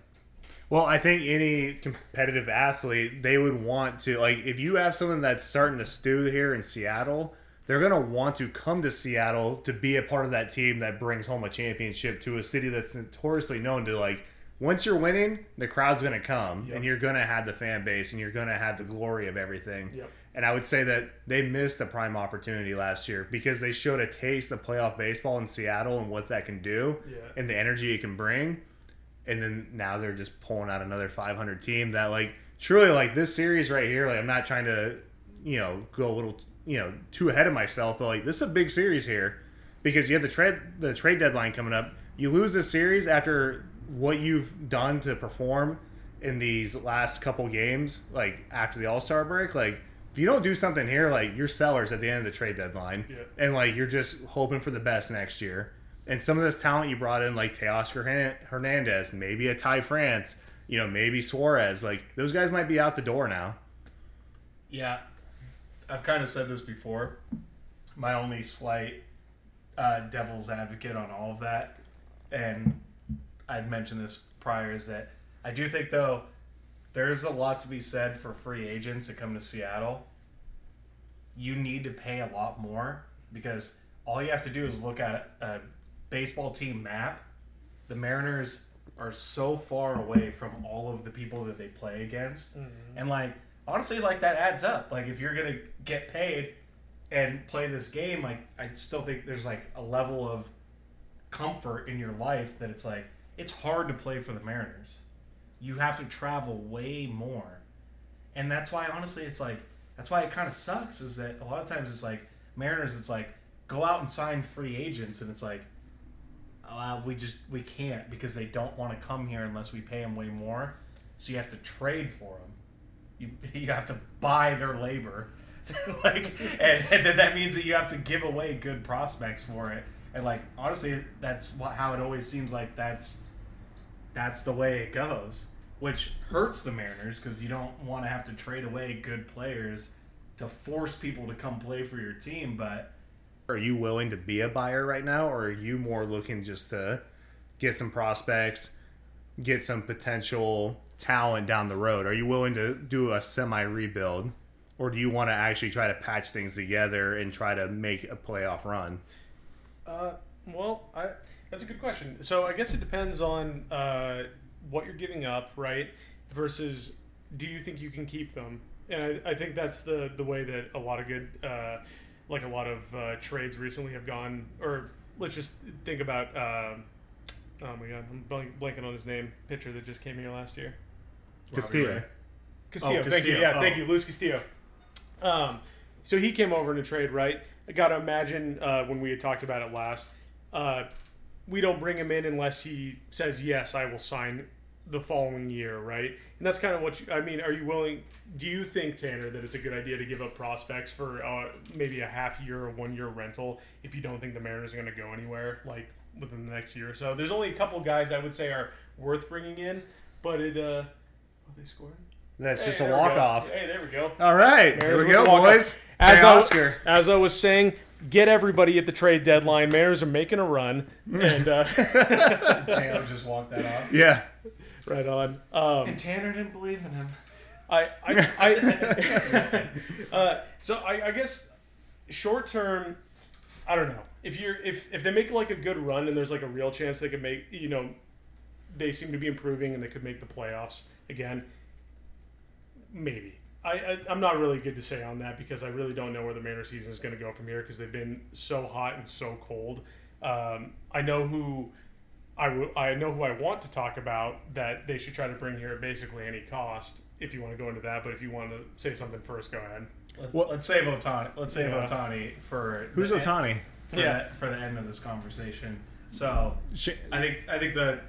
Well, I think any competitive athlete, they would want to like if you have someone that's starting to stew here in Seattle, they're going to want to come to Seattle to be a part of that team that brings home a championship to a city that's notoriously known to like once you're winning, the crowd's going to come and you're going to have the fan base and you're going to have the glory of everything. Yep. And I would say that they missed a prime opportunity last year because they showed a taste of playoff baseball in Seattle and what that can do Yeah. and the energy it can bring and then now they're just pulling out another 500 team that like truly like this series right here like i'm not trying to you know go a little you know too ahead of myself but like this is a big series here because you have the trade the trade deadline coming up you lose this series after what you've done to perform in these last couple games like after the all-star break like if you don't do something here like you're sellers at the end of the trade deadline Yeah. and like you're just hoping for the best next year and some of this talent you brought in, like Teoscar Hernandez, maybe a Ty France, you know, maybe Suarez, like those guys might be out the door now. Yeah, I've kind of said this before. My only slight uh, devil's advocate on all of that, and I've mentioned this prior, is that I do think though there's a lot to be said for free agents that come to Seattle. You need to pay a lot more because all you have to do is look at a baseball team map. The Mariners are so far away from all of the people that they play against, mm-hmm. and like honestly, like that adds up. Like if you're gonna get paid and play this game, like I still think there's like a level of comfort in your life that it's like it's hard to play for the Mariners. You have to travel way more. And that's why honestly it's like that's why it kind of sucks is that a lot of times it's like Mariners it's like go out and sign free agents and it's like we just we can't because they don't want to come here unless we pay them way more. So you have to trade for them. You [laughs] you have to buy their labor. [laughs] like and, and then that means that you have to give away good prospects for it. And like honestly, that's how it always seems like that's that's the way it goes, which hurts the Mariners because you don't want to have to trade away good players to force people to come play for your team. But Are you willing to be a buyer right now, or are you more looking just to get some prospects, get some potential talent down the road? Are you willing to do a semi rebuild, or do you want to actually try to patch things together and try to make a playoff run? Uh, well, I, that's a good question. So I guess it depends on uh, what you're giving up, right? Versus, do you think you can keep them? And I, I think that's the the way that a lot of good, uh, like a lot of uh, trades recently have gone. Or let's just think about. Um, oh my god, I'm blank, blanking on his name. Pitcher that just came here last year. Castillo. Robbie Castillo. Oh, Thank you. Yeah, Oh. thank you, Luis Castillo. Um, so he came over in a trade, right? I gotta imagine uh, when we had talked about it last, uh, we don't bring him in unless he says yes, I will sign the following year, right? And that's kind of what you, I mean. Are you willing? Do you think Tanner that it's a good idea to give up prospects for uh, maybe a half year or one year rental if you don't think the Mariners are going to go anywhere like within the next year or so? There's only a couple guys I would say are worth bringing in, but it. Uh, oh, they scored. That's Hey, just a walk off. Hey, there we go. All right, There here we we go, go, boys. As Hey, I, Oscar. as I was saying, get everybody at the trade deadline. Mariners are making a run, and uh, [laughs] Taylor just walked that off. Yeah. right on. Um, And Tanner didn't believe in him. I, I, I [laughs] uh, so I, I guess short term, I don't know if you're if if they make like a good run and there's like a real chance they could make you know they seem to be improving and they could make the playoffs again. Maybe I, I I'm not really good to say on that because I really don't know where the Mariners season is going to go from here because they've been so hot and so cold. Um, I know who. I, w- I know who I want to talk about that they should try to bring here at basically any cost if you want to go into that. But if you want to say something first, go ahead. Let, us save Ohtani. Let's save Yeah. Ohtani for Who's the Ohtani? for, Yeah. the, for the end of this conversation. So Sh- I think I think the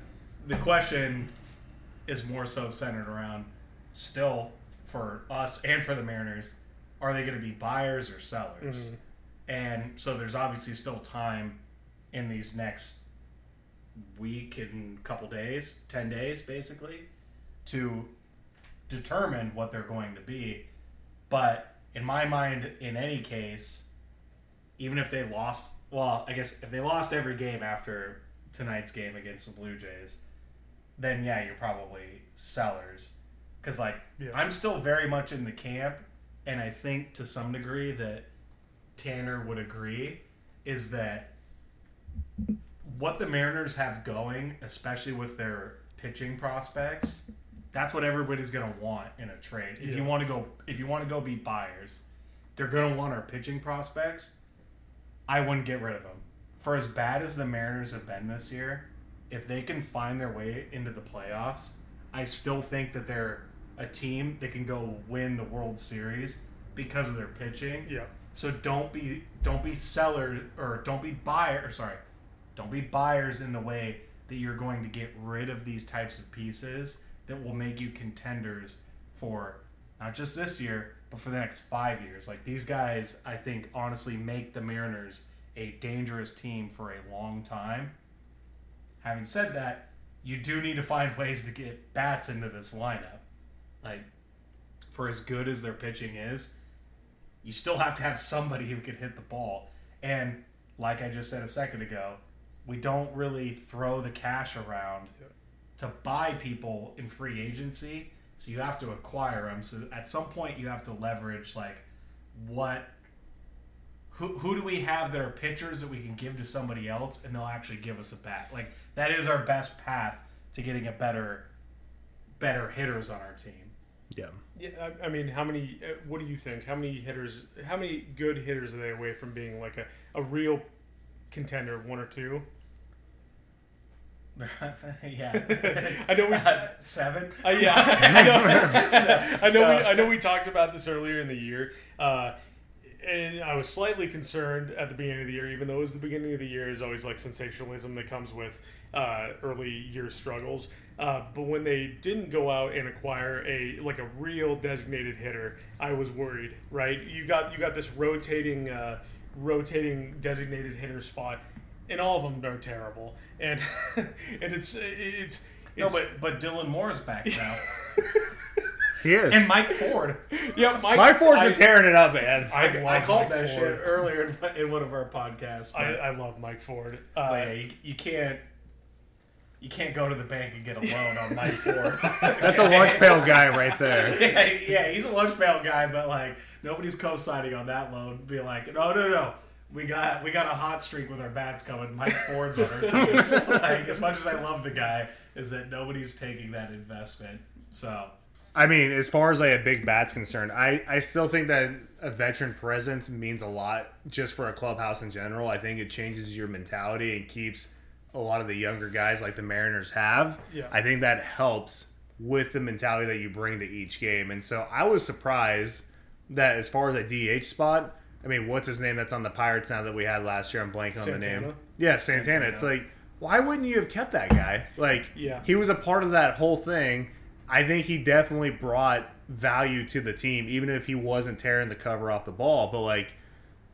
the question is more so centered around still for us and for the Mariners, are they going to be buyers or sellers? Mm-hmm. And so there's obviously still time in these next week and couple days, 10 days basically, to determine what they're going to be. But in my mind, in any case, even if they lost, well, I guess if they lost every game after tonight's game against the Blue Jays, then yeah, you're probably sellers. Because, like, Yeah. I'm still very much in the camp, and I think to some degree that Tanner would agree, is that what the Mariners have going, especially with their pitching prospects, that's what everybody's gonna want in a trade. If you want to go, if you want to go be buyers, they're gonna want our pitching prospects. I wouldn't get rid of them. For as bad as the Mariners have been this year, if they can find their way into the playoffs, I still think that they're a team that can go win the World Series because of their pitching. Yeah. So don't be don't be sellers or don't be buyer or sorry, don't be buyers in the way that you're going to get rid of these types of pieces that will make you contenders for not just this year, but for the next five years. Like these guys, I think honestly make the Mariners a dangerous team for a long time. Having said that, you do need to find ways to get bats into this lineup. Like for as good as their pitching is, you still have to have somebody who can hit the ball. And like I just said a second ago, we don't really throw the cash around to buy people in free agency. So you have to acquire them. So at some point, you have to leverage like what. Who, who do we have that are pitchers that we can give to somebody else and they'll actually give us a bat? Like that is our best path to getting a better, better hitters on our team. Yeah. Yeah, I, I mean, how many? Uh, what do you think? How many hitters? How many good hitters are they away from being like a, a real contender? One or two? [laughs] yeah. [laughs] I know we. Uh, seven. Uh, yeah, [laughs] I know. I know. We, I know. We talked about this earlier in the year, uh, and I was slightly concerned at the beginning of the year, even though it was the beginning of the year. Is always like sensationalism that comes with uh, early year struggles. Uh, but when they didn't go out and acquire a like a real designated hitter, I was worried. Right? You got you got this rotating uh, rotating designated hitter spot, and all of them are terrible. And [laughs] and it's it's. No, it's but but Dylan Moore is back now, [laughs] He is. and Mike Ford. yeah, Mike, Mike Ford's been I- tearing it up, man. I, I, love called Mike that Ford. shit earlier in, in one of our podcasts. I, I love Mike Ford. Uh, yeah, you, you can't you can't go to the bank and get a loan on Mike Ford. [laughs] That's a lunch pail guy right there. [laughs] yeah, yeah, he's a lunch pail guy, but like nobody's co-signing on that loan. Be like, no, no, no. We got we got a hot streak with our bats coming. Mike Ford's on our team. [laughs] like as much as I love the guy, is that nobody's taking that investment. So I mean, as far as like a big bat's concerned, I, I still think that a veteran presence means a lot just for a clubhouse in general. I think it changes your mentality and keeps a lot of the younger guys like the Mariners have. Yeah. I think that helps with the mentality that you bring to each game. And so I was surprised that as far as a DH spot, I mean, what's his name that's on the Pirates now that we had last year? I'm blanking on the name. Yeah, Santana. It's like, why wouldn't you have kept that guy? Like, Yeah. he was a part of that whole thing. I think he definitely brought value to the team, even if he wasn't tearing the cover off the ball. But like,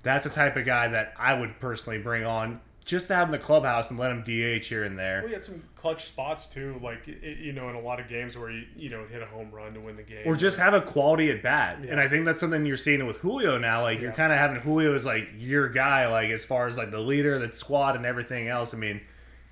that's the type of guy that I would personally bring on just to have him in the clubhouse and let him DH here and there. We had some clutch spots too, like you know, in a lot of games where you you know hit a home run to win the game, or just have a quality at bat. Yeah. And I think that's something you're seeing with Julio now. Like you're kind of having Julio as like your guy, like as far as like the leader, the squad, and everything else. I mean,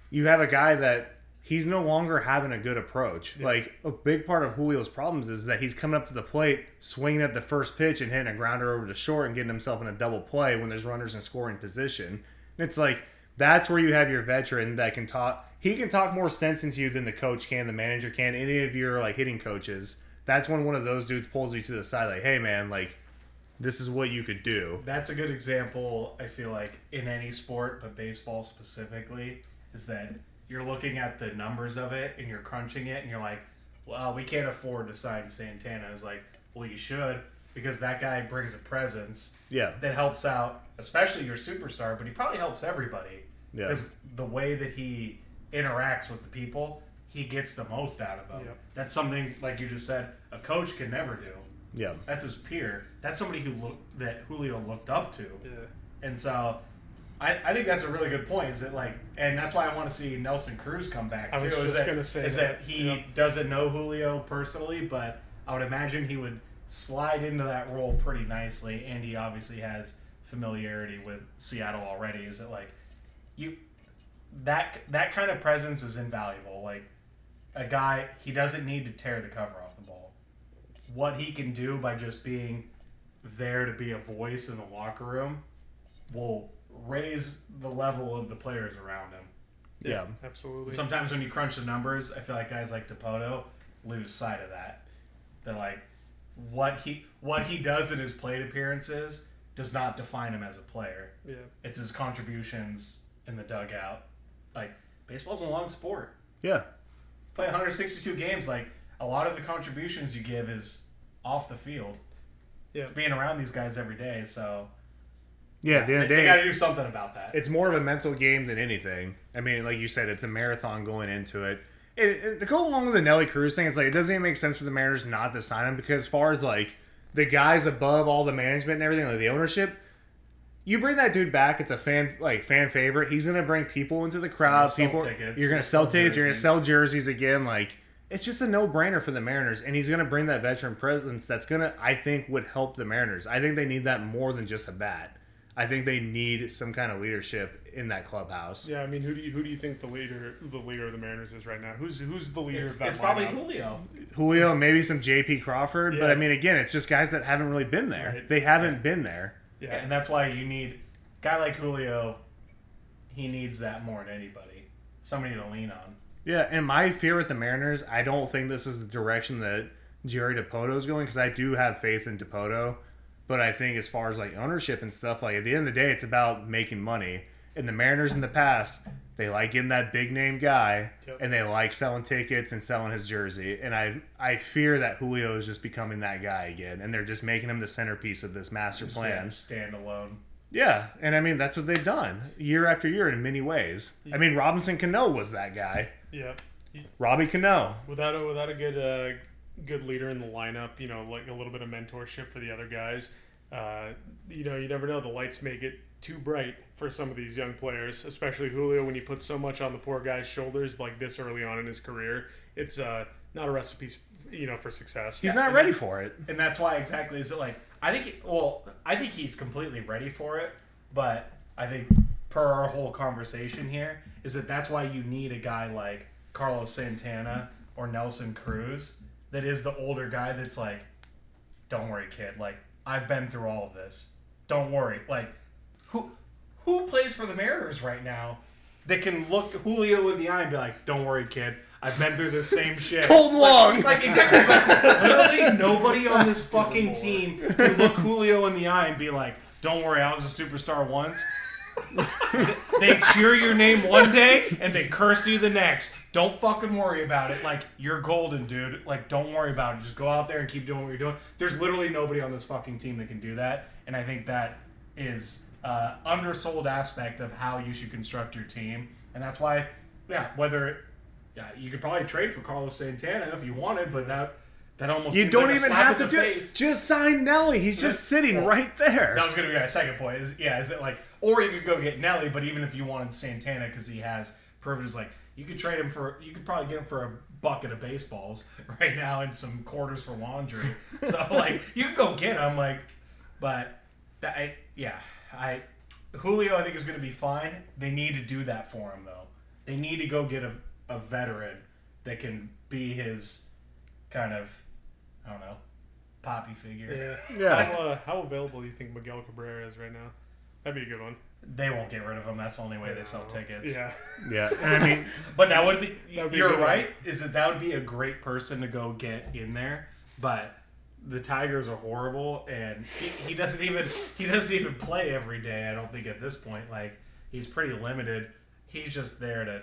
you have a guy that he's no longer having a good approach. Like a big part of Julio's problems is that he's coming up to the plate, swinging at the first pitch, and hitting a grounder over to short and getting himself in a double play when there's runners in scoring position. And it's like that's where you have your veteran that can talk. He can talk more sense into you than the coach can, the manager can, any of your like hitting coaches. That's when one of those dudes pulls you to the side, like, "Hey, man, like, this is what you could do." That's a good example, I feel like, in any sport, but baseball specifically, is that you're looking at the numbers of it and you're crunching it and you're like, well, we can't afford to sign Santana. It's like, well, you should because that guy brings a presence Yeah, that helps out, especially your superstar, but he probably helps everybody. Yeah. Because the way that he interacts with the people, he gets the most out of them. Yep. That's something, like you just said, a coach can never do. yeah, That's his peer. That's somebody who look that Julio looked up to. yeah, And so I, I think that's a really good point. Is that like, and that's why I want to see Nelson Cruz come back Too, I was is just that, gonna say is that. that he Yep. doesn't know Julio personally, but I would imagine he would slide into that role pretty nicely. And he obviously has familiarity with Seattle already. Is it like you that that kind of presence is invaluable. Like a guy, he doesn't need to tear the cover off the ball. What he can do by just being there to be a voice in the locker room will raise the level of the players around him. yeah. absolutely. Sometimes when you crunch the numbers, I feel like guys like Dipoto lose sight of that. That like what he what he does in his plate appearances does not define him as a player. yeah, It's his contributions in the dugout. Like baseball's a long sport. Yeah. Play 162 games. Like a lot of the contributions you give is off the field. yeah. It's being around these guys every day. So Yeah, at the end of the they, got to do something about that. it's more of a mental game than anything. I mean, like you said, it's a marathon going into it. It, it- to go along with the Nelly Cruz thing, it's like it doesn't even make sense for the Mariners not to sign him because as far as like the guys above all the management and everything, like the ownership, you bring that dude back, it's a fan like fan favorite. He's gonna bring people into the crowd. sell People, tickets, you're gonna sell sell tickets. You're gonna sell jerseys again. Like it's just a no brainer for the Mariners, and he's gonna bring that veteran presence. That's gonna, I think, would help the Mariners. I think they need that more than just a bat. I think they need some kind of leadership in that clubhouse. Yeah, I mean, who do you who do you think the leader the leader of the Mariners is right now? Who's who's the leader it's, of that? it's probably? Julio. Julio, maybe some J.P. Crawford, but I mean, again, it's just guys that haven't really been there. Right. They haven't been there. Yeah, And that's why you need a guy like Julio. He needs that more than anybody. Somebody to lean on. Yeah, and my fear with the Mariners, I don't think this is the direction that Jerry Dipoto is going because I do have faith in Dipoto, but I think as far as like ownership and stuff, like at the end of the day, it's about making money. And the Mariners in the past, they like getting that big name guy, Yep. and they like selling tickets and selling his jersey. And I I fear that Julio is just becoming that guy again, and they're just making him the centerpiece of this master plan. Stand alone. Yeah, and I mean that's what they've done year after year in many ways. I mean Robinson Cano was that guy. yeah. Robbie Cano. Without a without a good uh, good leader in the lineup, you know, like a little bit of mentorship for the other guys. Uh, you know, you never know. The lights make it too bright for some of these young players, especially Julio. When you put so much on the poor guy's shoulders like this early on in his career, it's uh, not a recipe, you know, for success. He's not ready for it. and that's why exactly is it like I think well I think he's completely ready for it, but I think per our whole conversation here is that that's why you need a guy like Carlos Santana or Nelson Cruz that is the older guy that's like, don't worry, kid. Like I've been through all of this. Don't worry. Like who who plays for the Mariners right now that can look Julio in the eye and be like, don't worry, kid. I've been through the same [laughs] shit. Cold long. Like exactly, like, [laughs] literally nobody on this fucking team can look Julio in the eye and be like, "Don't worry, I was a superstar once." They cheer your name one day and they curse you the next. Don't fucking worry about it. Like you're golden, dude. Like don't worry about it. Just go out there and keep doing what you're doing. There's literally nobody on this fucking team that can do that, and I think that is uh, undersold aspect of how you should construct your team, and that's why, yeah, whether yeah, you could probably trade for Carlos Santana if you wanted, but that That almost You don't like even have to do face. Just sign Nelly. He's just sitting right there. That was going to be my second point. Is yeah, is it like, or you could go get Nelly, but even if you wanted Santana because he has proven privileges, like you could trade him for, you could probably get him for a bucket of baseballs [laughs] right now and some quarters for laundry. [laughs] so like you could go get him, like, but that, I, yeah, I Julio I think is going to be fine. They need to do that for him though. They need to go get a, a veteran that can be his kind of, I don't know, poppy figure. Yeah. Yeah. How, uh, how available do you think Miguel Cabrera is right now? That'd be a good one. They won't get rid of him. That's the only way they sell tickets. Yeah. [laughs] Yeah, and I mean, [laughs] But that would be. That'd be a you're good one. right. Is that that would be a great person to go get in there? But the Tigers are horrible, and he, he doesn't even he doesn't even play every day. I don't think at this point. Like he's pretty limited. He's just there to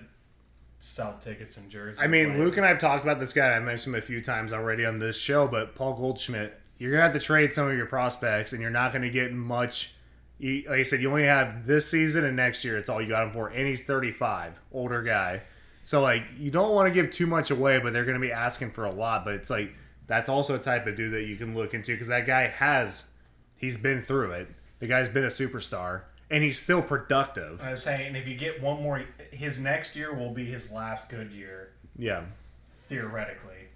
sell tickets and jerseys. I mean, Like, Luke and I have talked about this guy. I mentioned him a few times already on this show, but Paul Goldschmidt, you're gonna have to trade some of your prospects, and you're not gonna get much. You, like I said, you only have this season and next year. It's all you got him for, and he's 35, older guy. So like, you don't want to give too much away, but they're gonna be asking for a lot. But it's like that's also a type of dude that you can look into because that guy has, he's been through it. The guy's been a superstar, and he's still productive. I was saying, if you get one more, his next year will be his last good year. Yeah. theoretically.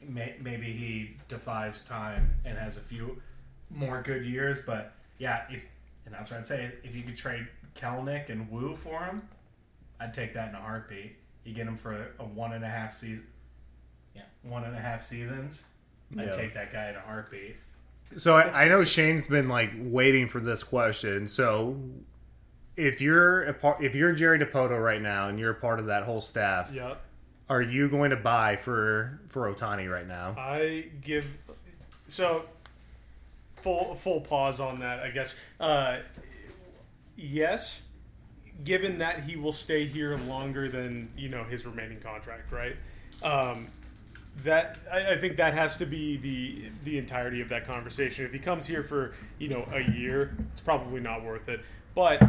Maybe he defies time and has a few more good years, but yeah, if and that's what I'd say. If you could trade Kelenic and Woo for him, I'd take that in a heartbeat. You get him for a one and a half season, yeah, one and a half seasons. I'd Yeah. take that guy in a heartbeat. So I, I know Shane's been like waiting for this question. So if you're a part, if you're Jerry Dipoto right now and you're a part of that whole staff, Yeah. are you going to buy for for Ohtani right now? I give so full full pause on that. I guess uh, yes, given that he will stay here longer than you know his remaining contract, right? Um, that I, I think that has to be the the entirety of that conversation. If he comes here for you know a year, it's probably not worth it. But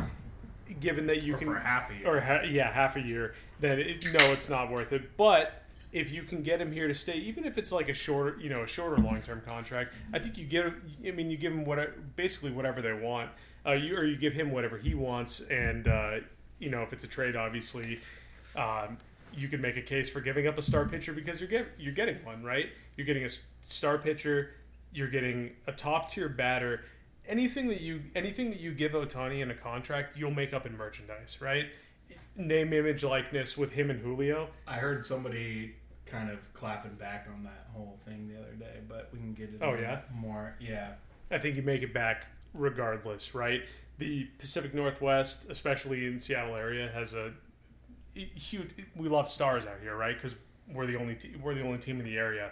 given that you Or can for half a year. or ha- yeah, half a year, then it, no, it's not worth it. But if you can get him here to stay, even if it's like a shorter, you know, a shorter long term contract, I think you give. Him, I mean, you give him what basically whatever they want. Uh, you or you give him whatever he wants, and uh, you know, if it's a trade, obviously. Um, you can make a case for giving up a star pitcher because you're get, you're getting one right. You're getting a star pitcher. You're getting a top tier batter. Anything that you anything that you give Ohtani in a contract, you'll make up in merchandise, right? Name, image, likeness with him and Julio. I heard somebody kind of clapping back on that whole thing the other day, but we can get into Oh, yeah? more. Yeah, I think you make it back regardless, right? The Pacific Northwest, especially in Seattle area, has a huge. We love stars out here, right? Because we're the only te- we're the only team in the area.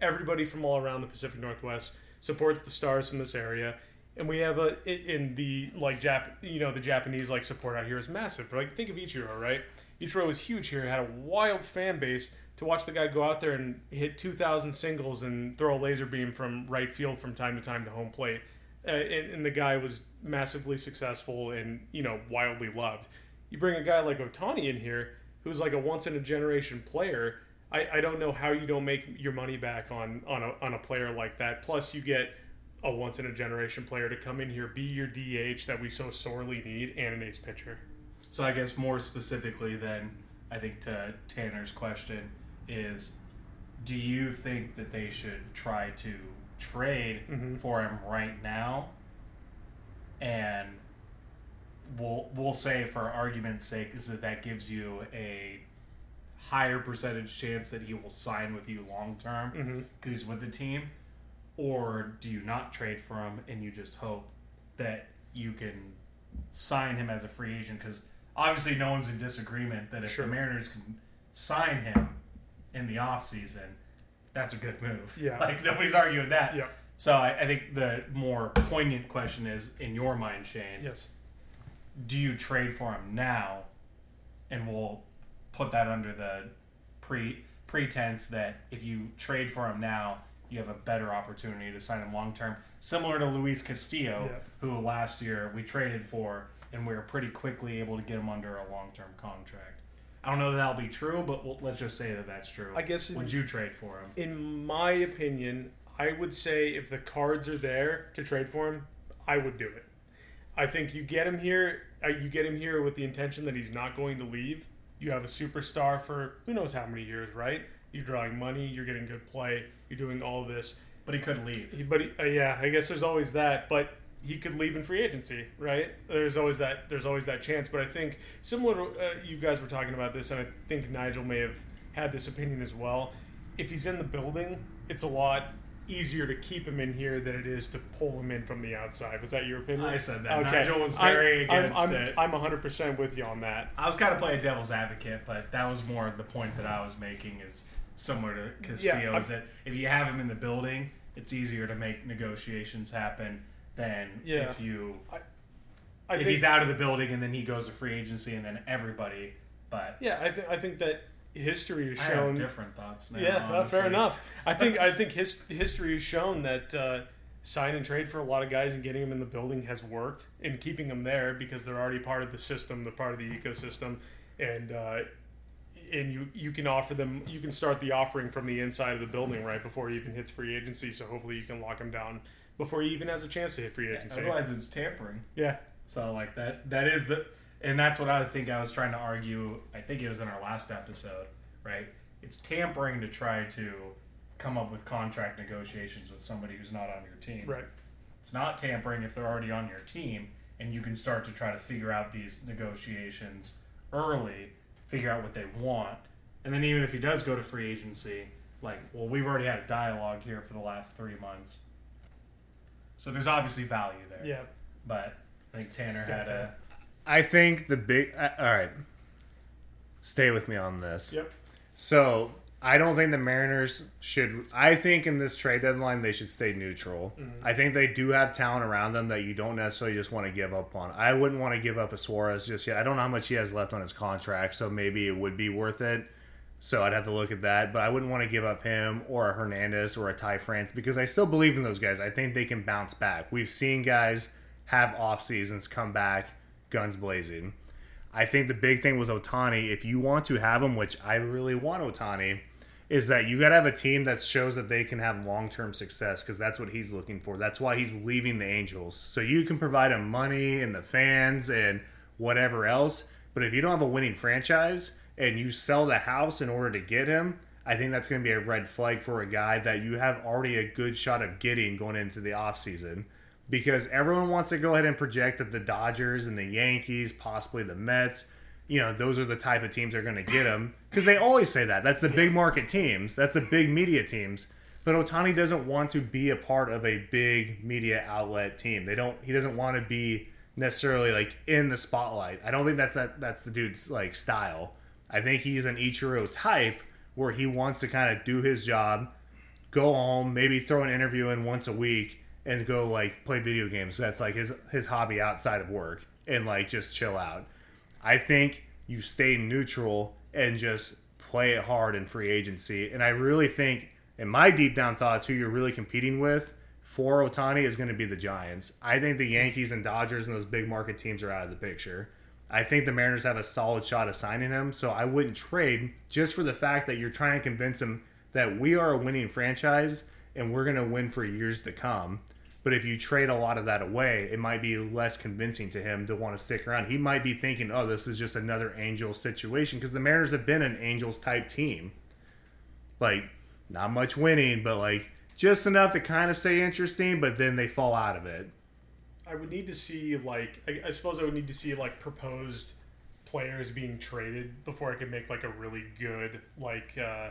Everybody from all around the Pacific Northwest supports the stars from this area, and we have a in the like Jap you know the Japanese like support out here is massive. Like think of Ichiro, right? Ichiro was huge here, had a wild fan base. To watch the guy go out there and hit 2,000 singles and throw a laser beam from right field from time to time to home plate, uh, and, and the guy was massively successful and you know wildly loved. You bring a guy like Ohtani in here, who's like a once in a generation player. I, I don't know how you don't make your money back on on a, on a player like that. Plus, you get a once in a generation player to come in here, be your DH that we so sorely need, and an ace pitcher. So I guess more specifically than I think to Tanner's question is do you think that they should try to trade mm-hmm. for him right now? And we'll we'll say for argument's sake is that that gives you a higher percentage chance that he will sign with you long term mm-hmm. because he's with the team. Or do you not trade for him and you just hope that you can sign him as a free agent? Because obviously no one's in disagreement that if Sure. the Mariners can sign him in the offseason, that's a good move. Yeah. [laughs] Like nobody's arguing that. Yeah. So I, I think the more poignant question is in your mind, Shane, Yes. do you trade for him now? And we'll put that under the pre pretense that if you trade for him now, you have a better opportunity to sign him long term. Similar to Luis Castillo, Yeah. who last year we traded for, and we were pretty quickly able to get him under a long term contract. I don't know that that'll be true, but we'll, let's just say that that's true. I guess in- would you trade for him? In my opinion, I would say if the cards are there to trade for him, I would do it. I think you get him here. Uh, you get him here with the intention that he's not going to leave. You have a superstar for who knows how many years, right? You're drawing money. You're getting good play. You're doing all this. But he could leave. But he, uh, yeah, I guess there's always that. But he could leave in free agency, right? There's always that. There's always that chance. But I think similar to uh, you guys were talking about this, and I think Nigel may have had this opinion as well. If he's in the building, it's a lot easier to keep him in here than it is to pull him in from the outside. Was that your opinion? I said that. Nigel was I'm- very I'm, against I'm, it. I'm 100% with you on that. I was kind of playing devil's advocate, but that was more the point that I was making is similar to Castillo. Yeah, is that if you have him in the building, it's easier to make negotiations happen than Yeah. if you I if think, he's out of the building and then he goes to free agency and then everybody. But Yeah, I, th- I think that history has I have shown. different thoughts now. Yeah, uh, fair enough. I think [laughs] I think his history has shown that uh, sign and trade for a lot of guys and getting them in the building has worked, and keeping them there because they're already part of the system, they're part of the ecosystem, and uh, and you you can offer them, you can start the offering from the inside of the building right before he even hits free agency. So hopefully you can lock him down before he even has a chance to hit free agency. Otherwise, it's tampering. Yeah, So like that that is the and that's what I think I was trying to argue. I think it was in our last episode, right? It's tampering to try to come up with contract negotiations with somebody who's not on your team. right. It's not tampering if they're already on your team and you can start to try to figure out these negotiations early, figure out what they want. And then even if he does go to free agency, like, well, we've already had a dialogue here for the last three months. So there's obviously value there. Yeah, But I think Tanner had Tanner. a I think the big. uh, All right, stay with me on this. yep. So I don't think the Mariners should. I think in this trade deadline they should stay neutral. I think they do have talent around them that you don't necessarily just want to give up on. I wouldn't want to give up a Suarez just yet. I don't know how much he has left on his contract, so maybe it would be worth it. So I'd have to look at that, but I wouldn't want to give up him or a Hernandez or a Ty France because I still believe in those guys. I think they can bounce back. We've seen guys have off seasons come back guns blazing. I think the big thing with Ohtani, if you want to have him, which I really want Ohtani, is that you got to have a team that shows that they can have long term success because that's what he's looking for. That's why he's leaving the Angels. So you can provide him money and the fans and whatever else. But if you don't have a winning franchise and you sell the house in order to get him, I think that's going to be a red flag for a guy that you have already a good shot of getting going into the offseason because everyone wants to go ahead and project that the Dodgers and the Yankees, possibly the Mets, you know, those are the type of teams that are going to get him because they always say that. That's the big market teams, that's the big media teams. But Ohtani doesn't want to be a part of a big media outlet team. They don't. He doesn't want to be necessarily like in the spotlight. I don't think that's that that's the dude's like style. I think he's an Ichiro type where he wants to kind of do his job, go home, maybe throw an interview in once a week, and go like play video games. That's like his his hobby outside of work, and like just chill out. I think you stay neutral and just play it hard in free agency. And I really think, in my deep down thoughts, who you're really competing with for Ohtani is going to be the Giants. I think the Yankees and Dodgers and those big market teams are out of the picture. I think the Mariners have a solid shot of signing him, so I wouldn't trade just for the fact that you're trying to convince him that we are a winning franchise and we're going to win for years to come. But if you trade a lot of that away, it might be less convincing to him to want to stick around. He might be thinking, oh, this is just another Angels situation because the Mariners have been an Angels type team. Like, not much winning, but like just enough to kind of stay interesting, but then they fall out of it. I would need to see like I, I suppose I would need to see like proposed players being traded before I could make like a really good like uh,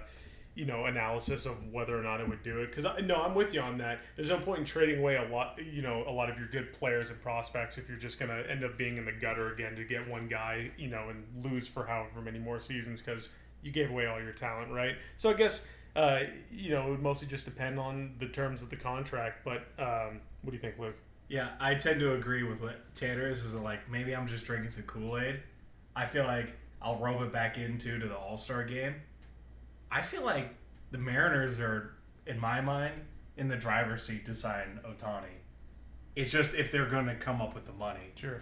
you know analysis of whether or not it would do it because I no I'm with you on that. There's no point in trading away a lot you know a lot of your good players and prospects if you're just gonna end up being in the gutter again to get one guy you know and lose for however many more seasons because you gave away all your talent right. So I guess. Uh, you know, it would mostly just depend on the terms of the contract. But um, what do you think, Luke? Yeah, I tend to agree with what Tanner is. Is like maybe I'm just drinking the Kool Aid. I feel like I'll rope it back into to the All Star game. I feel like the Mariners are, in my mind, in the driver's seat to sign Ohtani. It's just if they're going to come up with the money, Sure.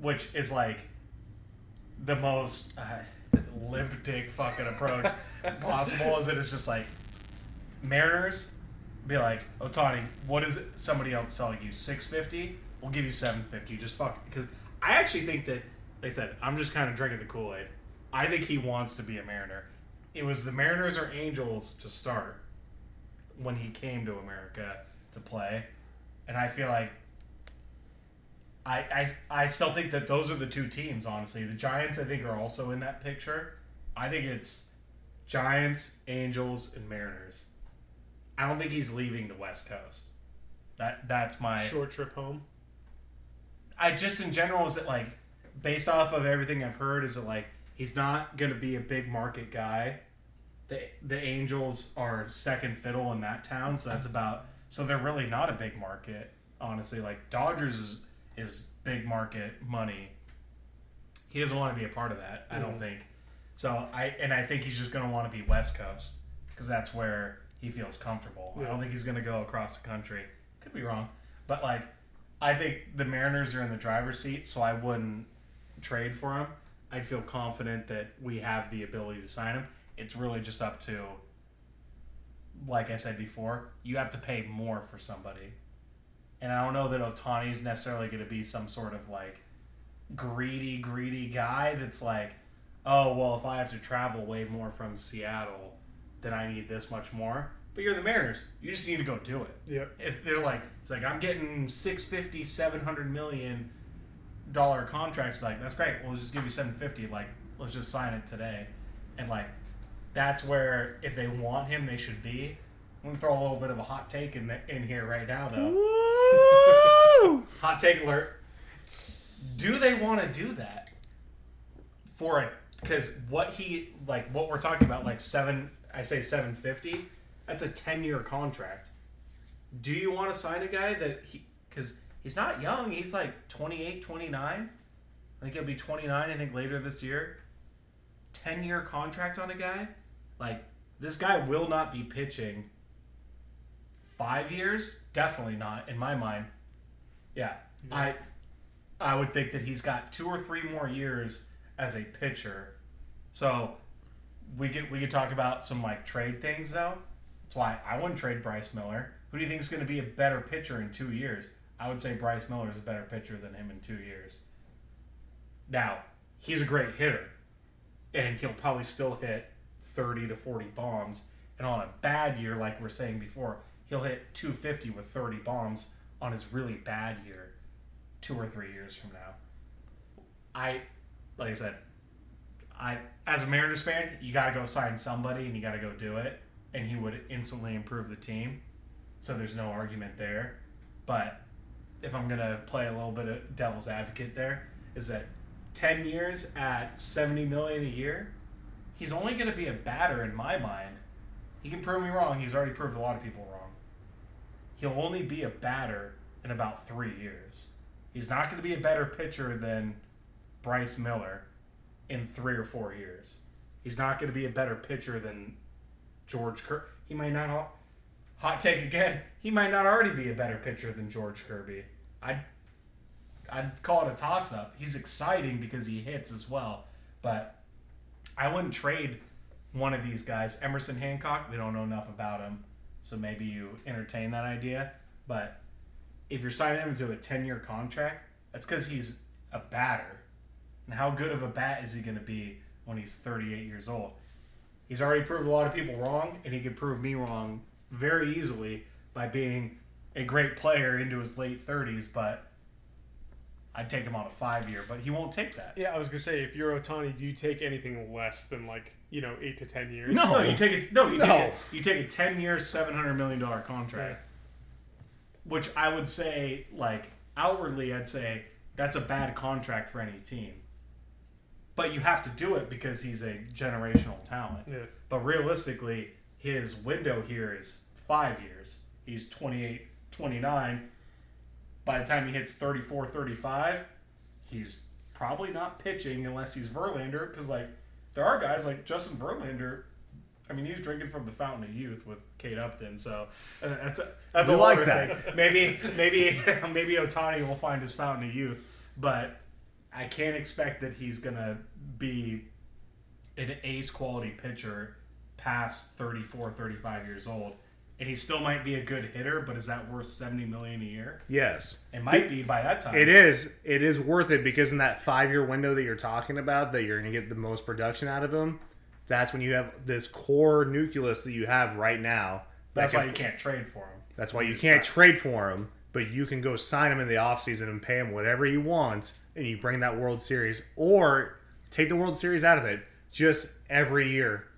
which is like the most uh, limp dick fucking approach [laughs] possible. Is that it's just like Mariners be like, Ohtani, what is somebody else telling you? Six fifty? We'll give you seven fifty. Just fuck because I actually think that like I said, I'm just kind of drinking the Kool Aid. I think he wants to be a Mariner. It was the Mariners or Angels to start when he came to America to play, and I feel like I, I I still think that those are the two teams. Honestly, the Giants I think are also in that picture. I think it's Giants, Angels, and Mariners. I don't think he's leaving the West Coast. That that's my Short trip home. I just in general is it like based off of everything I've heard is it like he's not going to be a big market guy. The the Angels are second fiddle in that town, so that's about so they're really not a big market. Honestly, like Dodgers is is big market money. He doesn't want to be a part of that. I don't mm-hmm. think. So I and I think he's just going to want to be West Coast because that's where he feels comfortable. I don't think he's going to go across the country. Could be wrong, but like I think the Mariners are in the driver's seat, so I wouldn't trade for him. I'd feel confident that we have the ability to sign him. It's really just up to, like I said before, you have to pay more for somebody. And I don't know that Ohtani is necessarily going to be some sort of like greedy, greedy guy that's like, oh, well, if I have to travel way more from Seattle, then I need this much more. But you're the Mariners. You just need to go do it. Yep. if they're like it's like i'm getting 650 700 million dollar contracts like that's great. We'll just give you 750 like let's just sign it today. And like that's where if they want him they should be. I'm gonna throw a little bit of a hot take in the, in here right now though. [laughs] Hot take alert. Do they want to do that for it? Because what he like what we're talking about like seven i say 750 that's a 10 year contract. Do you want to sign a guy that he because he's not young he's like 28 29 i think he'll be 29 i think later this year. 10 year contract on a guy? Like this guy will not be pitching five years? Definitely not in my mind. Yeah i i would think that he's got two or three more years as a pitcher. So we could we could talk about some like trade things though that's why I wouldn't trade Bryce Miller. Who do you think is going to be a better pitcher in two years? I would say Bryce Miller is a better pitcher than him in two years. Now, he's a great hitter, and he'll probably still hit 30 to 40 bombs. And on a bad year, like we're saying before, he'll hit 250 with 30 bombs on his really bad year, two or three years from now. I, like I said, I as a Mariners fan, you got to go sign somebody and you got to go do it, and he would instantly improve the team. So there's no argument there. But if I'm gonna play a little bit of devil's advocate, there is that 10 years at 70 million a year, he's only gonna be a batter in my mind. He can prove me wrong. He's already proved a lot of people wrong. He'll only be a batter in about three years. He's not going to be a better pitcher than Bryce Miller in three or four years. He's not going to be a better pitcher than George Kirby. He might not. al- Hot take again. He might not already be a better pitcher than George Kirby. I'd I'd call it a toss up. He's exciting because he hits as well, but I wouldn't trade one of these guys. Emerson Hancock. We don't know enough about him, so maybe you entertain that idea. But if you're signing him to a 10 year contract, that's because he's a batter. And how good of a bat is he going to be when he's 38 years old? He's already proved a lot of people wrong, and he could prove me wrong very easily by being a great player into his late 30s, but I'd take him on a five year, but he won't take that. Yeah, I was gonna say, if you're Ohtani, do you take anything less than like you know eight to ten years? No. No, you take it. No, you No. take it. You take a ten year, seven hundred million dollar contract, which I would say, like outwardly, I'd say that's a bad contract for any team. But you have to do it because he's a generational talent. Yeah. But realistically, his window here is five years. He's 28, 29. By the time he hits 34, 35, he's probably not pitching unless he's Verlander. Because, like, there are guys like Justin Verlander. I mean, he's drinking from the fountain of youth with Kate Upton. So uh, that's a, that's We a like that. Thing. Maybe, maybe, [laughs] maybe Ohtani will find his fountain of youth. But I can't expect that he's gonna be an ace quality pitcher past 34, 35 years old. And he still might be a good hitter, but is that worth 70 million a year? Yes. It might be by that time. It is. It is worth it because in that five year window that you're talking about, that you're going to get the most production out of him. That's when you have this core nucleus that you have right now. that That's can- why you can't trade for him. That's why you can't sign- trade for him, but you can go sign him in the offseason and pay him whatever you want, and you bring that World Series, or take the World Series out of it. Just every year,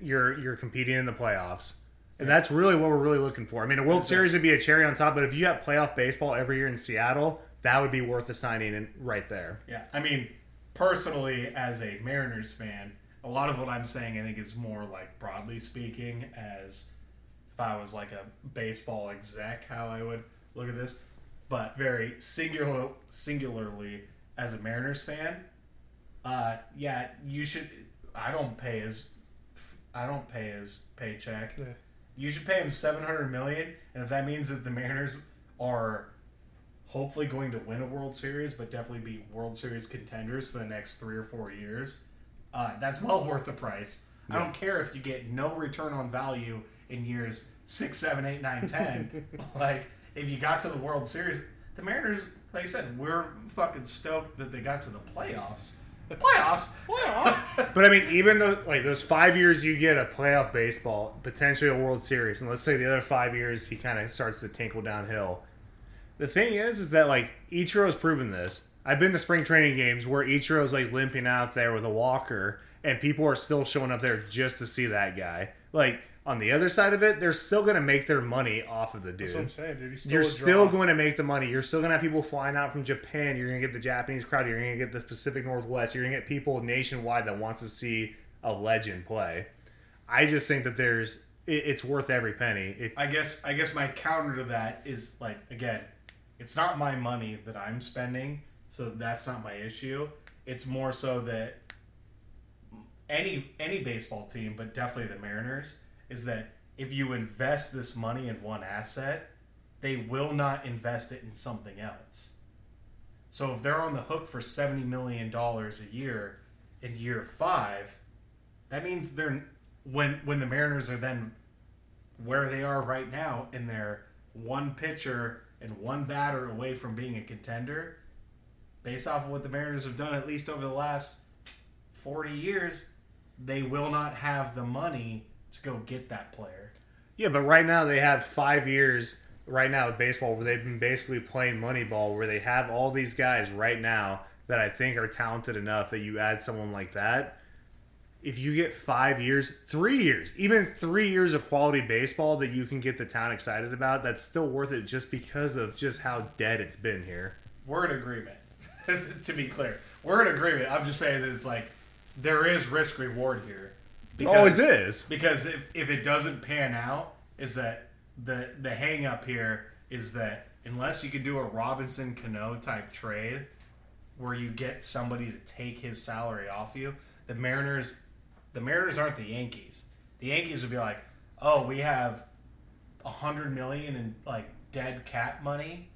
you're you're competing in the playoffs, and that's really what we're really looking for. I mean, a World Series would be a cherry on top, but if you got playoff baseball every year in Seattle, that would be worth the signing in right there. Yeah, I mean, personally, as a Mariners fan, a lot of what I'm saying, I think, is more like broadly speaking, as if I was like a baseball exec, how I would look at this. But very singular, singularly, as a Mariners fan, uh, yeah, you should. I don't pay his. I don't pay his paycheck. Yeah. You should pay him seven hundred million, and if that means that the Mariners are hopefully going to win a World Series, but definitely be World Series contenders for the next three or four years, uh, that's well [laughs] worth the price. I don't care if you get no return on value in years six, seven, eight, nine, ten. [laughs] like if you got to the World Series, the Mariners, like I said, we're fucking stoked that they got to the playoffs. The playoffs, playoffs. [laughs] But I mean, even though like those five years you get a playoff baseball, potentially a World Series, and let's say the other five years he kind of starts to tinkle downhill. The thing is, is that like Ichiro's proven this. I've been to spring training games where Ichiro's like limping out there with a walker, and people are still showing up there just to see that guy. Like on the other side of it, they're still gonna make their money off of the dude. That's what I'm saying, dude. Still You're still going to make the money. You're still going to have people flying out from Japan. You're going to get the Japanese crowd. You're going to get the Pacific Northwest. You're going to get people nationwide that wants to see a legend play. I just think that there's it, it's worth every penny. It, I guess I guess my counter to that is like again, it's not my money that I'm spending, so that's not my issue. It's more so that any any baseball team, but definitely the Mariners, is that if you invest this money in one asset, they will not invest it in something else. So if they're on the hook for seventy million dollars a year in year five, that means they're when when the Mariners are then where they are right now in their one pitcher and one batter away from being a contender, based off of what the Mariners have done at least over the last 40 years, they will not have the money to go get that player. yeah, but right now they have five years right now with baseball where they've been basically playing Moneyball, where they have all these guys right now that I think are talented enough that you add someone like that. if you get five years, three years, even three years of quality baseball that you can get the town excited about, that's still worth it just because of just how dead it's been here. We're in agreement. [laughs] to be clear, we're in agreement. I'm just saying that it's like there is risk reward here. Oh, it always is. Because if, if it doesn't pan out, is that the the hang up here is that unless you can do a Robinson Cano type trade where you get somebody to take his salary off you, the Mariners the Mariners aren't the Yankees. The Yankees would be like, Oh, we have a hundred million in like dead cat money.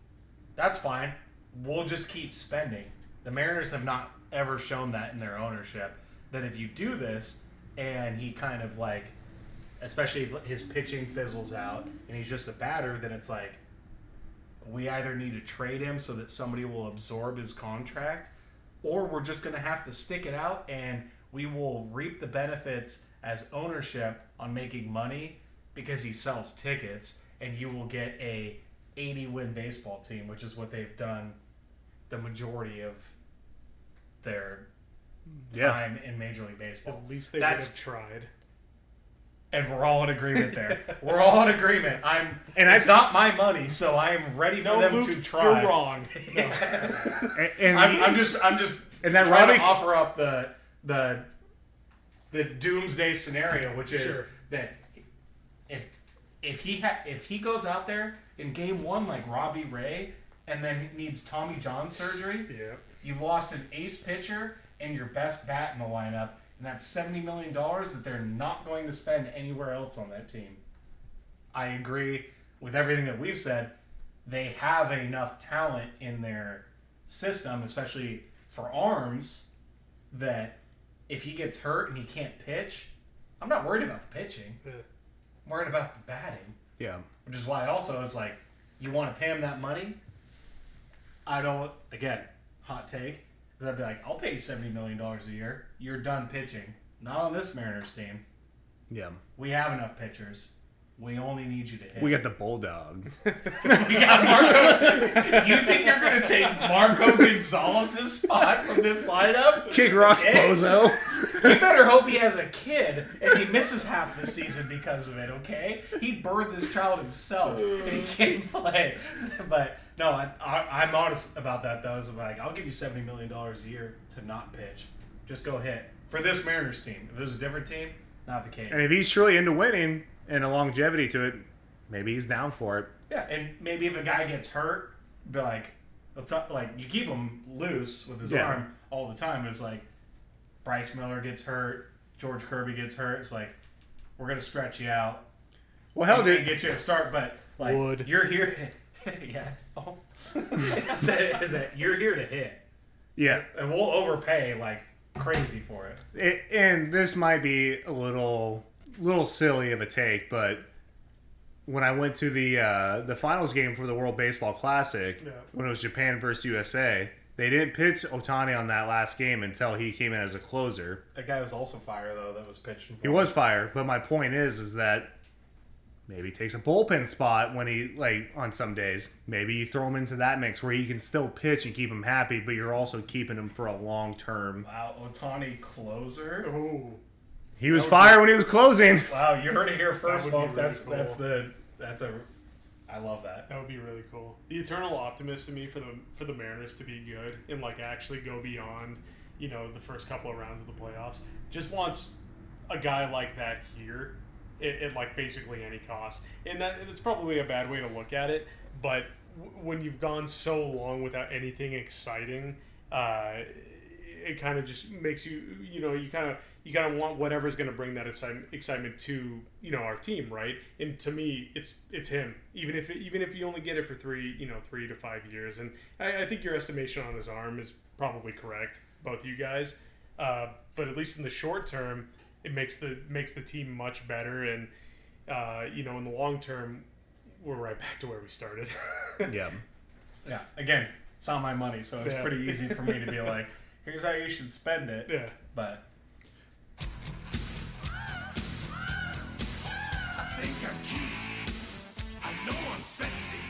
That's fine. We'll just keep spending. The Mariners have not ever shown that in their ownership. That if you do this and he kind of like especially if his pitching fizzles out and he's just a batter, then it's like we either need to trade him so that somebody will absorb his contract, or we're just going to have to stick it out and we will reap the benefits as ownership on making money because he sells tickets, and you will get a 80 win baseball team, which is what they've done the majority of their Yeah. time in Major League Baseball. At least they That's- would have tried. and we're all in agreement there. [laughs] we're all in agreement. I'm, And and it's I- not my money, so I am ready for No, them Luke, to try. you're wrong. [laughs] No. And, and I'm, I'm just, I'm just And that trying Robbie- to offer up the, the, the doomsday scenario, which is Sure. that if, if he ha- if he goes out there in game one like Robbie Ray, and then needs Tommy John surgery, yeah. You've lost an ace pitcher and your best bat in the lineup, and that's seventy million dollars that they're not going to spend anywhere else on that team. I agree with everything that we've said. They have enough talent in their system, especially for arms that if he gets hurt and he can't pitch, I'm not worried about the pitching. Yeah. I'm worried about the batting, Yeah. which is why also it's like you want to pay him that money. I don't. Again, hot take. Because I'd be like, I'll pay you seventy million dollars a year. You're done pitching. Not on this Mariners team. Yeah. We have enough pitchers. We only need you to hit. We got the bulldog. [laughs] We got Marco. you think you're gonna take Marco Gonzalez's spot from this lineup? Kick rock Hey. bozo. You better hope he has a kid and he misses half the season because of it. Okay, he birthed this child himself and he can't play. But no, I, I, I'm honest about that though. Is like I'll give you seventy million dollars a year to not pitch. Just go hit for this Mariners team. If it was a different team, not the case. And if he's truly into winning and a longevity to it, maybe he's down for it. Yeah, and maybe if a guy gets hurt, be like, like you keep him loose with his Yeah. arm all the time. But it's like Bryce Miller gets hurt, George Kirby gets hurt. It's like we're gonna stretch you out Well, hell, and dude. get you a start, but like Would. you're here. [laughs] yeah. Oh. [laughs] is, that, is that you're here to hit, Yeah. and we'll overpay like crazy for it. It, and this might be a little little silly of a take, but when I went to the uh, the finals game for the World Baseball Classic, Yeah. when it was Japan versus USA, they didn't pitch Ohtani on that last game until he came in as a closer. That guy was also fire though. That was pitching. For He was fire, but my point is, is that maybe he takes a bullpen spot when he like on some days. Maybe you throw him into that mix where he can still pitch and keep him happy, but you're also keeping him for a long term. Wow, Ohtani closer. Oh, He was fire when he was closing. [laughs] Wow, you heard it here first, would be folks. really that's cool. that's the that's a. I love that. that would be really cool. The eternal optimist in me for the for the Mariners to be good and like actually go beyond, you know, the first couple of rounds of the playoffs. Just wants a guy like that here at, at like basically any cost. And that it's probably a bad way to look at it, but w- when you've gone so long without anything exciting, uh, it kind of just makes you, you know, you kind of you kind of want whatever's going to bring that excitement, excitement to you know our team, right? And to me, it's it's him. Even if it, even if you only get it for three, you know, three to five years, and I, I think your estimation on his arm is probably correct, both you guys. Uh, but at least in the short term, it makes the makes the team much better, and uh, you know, in the long term, we're right back to where we started. [laughs] yeah. Yeah. Again, it's not my money, so it's Yeah. pretty easy for me to be [laughs] like, "Here's how you should spend it." yeah. But I think I'm cute. I know I'm sexy.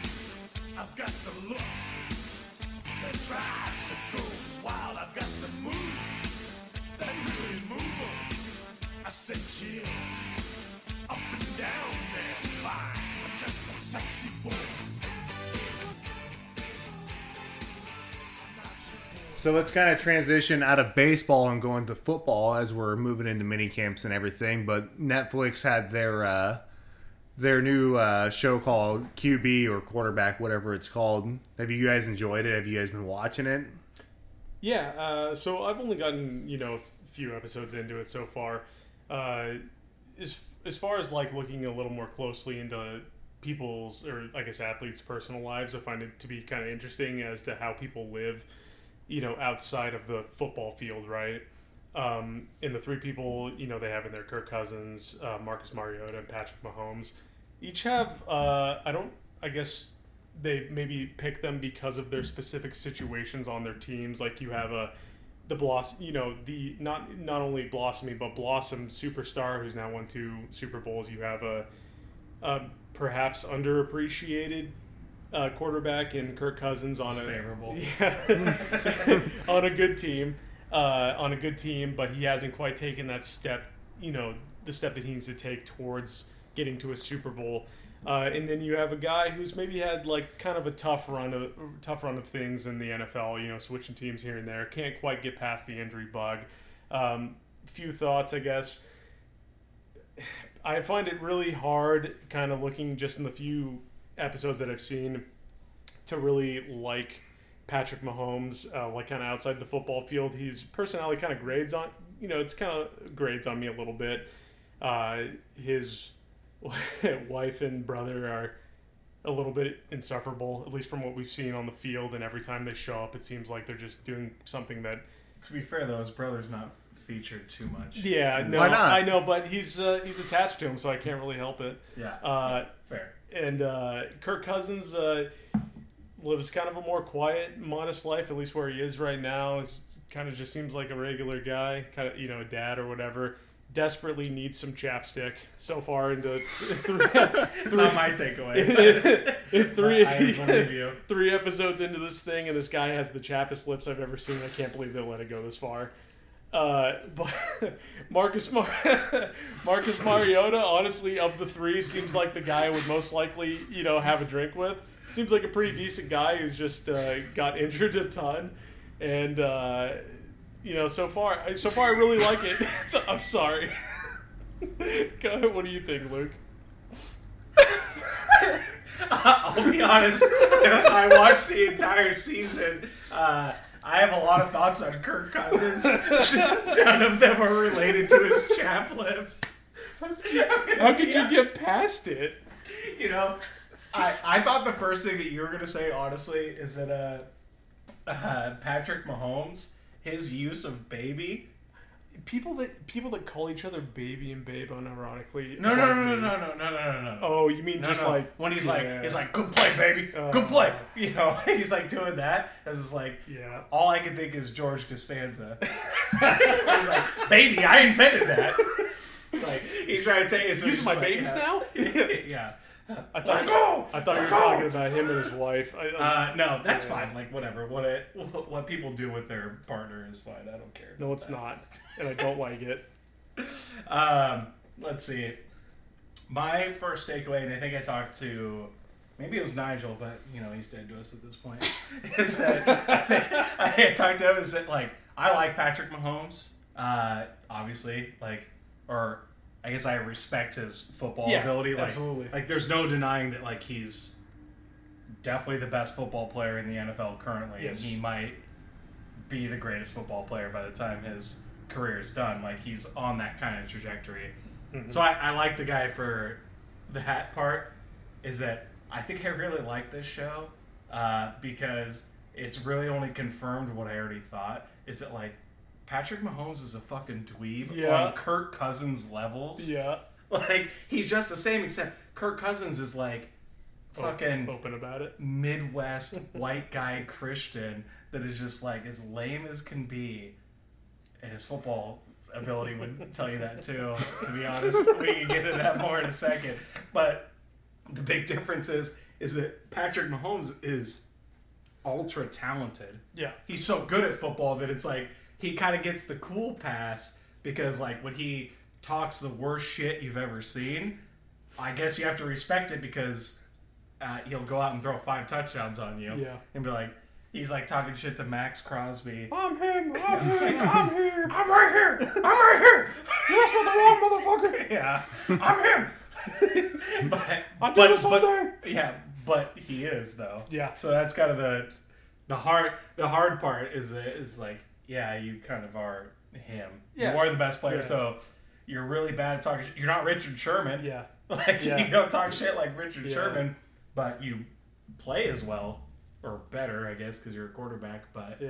I've got the looks that drives a girl wild. I've got the move that really move 'em. I said chill So let's kind of transition out of baseball and go into football as we're moving into mini camps and everything. But Netflix had their uh, their new uh, show called QB or quarterback, whatever it's called. Have you guys enjoyed it? Have you guys been watching it? Yeah, uh, so I've only gotten you know a few episodes into it so far. Uh, as as far as like looking a little more closely into people's or I guess athletes' personal lives, I find it to be kind of interesting as to how people live, you know, outside of the football field, right? Um, and the three people you know they have in there: Kirk Cousins, uh, Marcus Mariota, and Patrick Mahomes. Each have uh, I don't I guess they maybe pick them because of their specific situations on their teams. Like you have a the blossom, you know, the not not only blossoming but blossom superstar who's now won two Super Bowls. You have a, a perhaps underappreciated uh, quarterback in Kirk Cousins on It's a favorable. [laughs] yeah, [laughs] on a good team, uh, on a good team, but he hasn't quite taken that step. You know, the step that he needs to take towards getting to a Super Bowl. Uh, and then you have a guy who's maybe had like kind of a tough run of tough run of things in the NFL. You know, switching teams here and there, can't quite get past the injury bug. Um, few thoughts, I guess. [sighs] I find it really hard, kind of looking just in the few episodes that I've seen, to really like Patrick Mahomes, uh, like kind of outside the football field. His personality kind of grades on, you know, it's kind of grades on me a little bit. Uh, his [laughs] wife and brother are a little bit insufferable, at least from what we've seen on the field. And every time they show up, it seems like they're just doing something that. To be fair, though, his brother's not featured too much. Yeah, no, Why not? I know, but he's uh, he's attached to him, so I can't really help it. Yeah. Uh, fair. And uh, Kirk Cousins uh, lives kind of a more quiet, modest life, at least where he is right now. It's kind of just seems like a regular guy, kind of you know, a dad or whatever. Desperately needs some chapstick. So far into [laughs] three, It's not my takeaway. [laughs] in three, I you. [laughs] three episodes into this thing, and this guy has the chappest lips I've ever seen. I can't believe they let it go this far. Uh, but [laughs] Marcus Mar- [laughs] Marcus Mariota, honestly, of the three, seems like the guy I would most likely, you know, have a drink with. Seems like a pretty decent guy who's just uh, got injured a ton, and uh, you know, so far, so far, I really like it. [laughs] I'm sorry. What do you think, Luke? I'll be honest. I watched the entire season. Uh, I have a lot of thoughts on Kirk Cousins. None of them are related to his chap lips. How could you get past it? You know, I I thought the first thing that you were gonna say, honestly, is that uh, uh Patrick Mahomes, his use of baby. People that people that call each other baby and babe, unironically. No, no, no, no, no, no, no, no, no. Oh, you mean No, just no. like when he's like, he's like, good play, baby, Uh, good play. [laughs] You know, [laughs] he's like doing that. It's just like, yeah. all I can think is George Costanza. [laughs] he's like, baby, I invented that. Like he's trying to take it. So Using my like, babies yeah. now? yeah. I thought Let's go. I thought you were go. talking about him and his wife. I, Uh, no, that's Yeah. fine. Like whatever. What it, what people do with their partner is fine. I don't care. no, it's not, and I don't like it. [laughs] Um, let's see. My first takeaway, and I think I talked to maybe it was Nigel, but you know he's dead to us at this point. [laughs] is that I, think, [laughs] I talked to him is that like I like Patrick Mahomes, uh, obviously, like or I guess I respect his football Yeah, ability. Like, absolutely. like there's no denying that like he's definitely the best football player in the NFL currently, Yes. and he might be the greatest football player by the time his career is done. Like he's on that kind of trajectory. So I, I like the guy for that part. Is that I think I really like this show uh, because it's really only confirmed what I already thought. Is that like Patrick Mahomes is a fucking dweeb Yeah. on Kirk Cousins levels. Yeah, [laughs] Like he's just the same, except Kirk Cousins is like fucking open about it. Midwest [laughs] white guy Christian that is just like as lame as can be, and his football ability would tell you that too. To be honest, we can get into that more in a second. But the big difference is is that Patrick Mahomes is ultra talented. Yeah, He's so good at football that it's like he kind of gets the cool pass because like when he talks the worst shit you've ever seen, I guess you have to respect it because uh, he'll go out and throw five touchdowns on you. Yeah. And be like, he's like talking shit to Maxx Crosby. I'm him. I'm [laughs] him. I'm here. [laughs] I'm right here. I'm right here. [laughs] That's what the wrong motherfucker. yeah, I'm him. but I do but, this all but- day. Yeah, but he is though. Yeah. So that's kind of the the hard the hard part is it's like yeah you kind of are him. Yeah. You are the best player, Yeah. so you're really bad at talking. You're not Richard Sherman. Yeah, [laughs] Like Yeah. you don't talk shit like Richard. Sherman, but you play as well or better, I guess, because you're a quarterback. But yeah.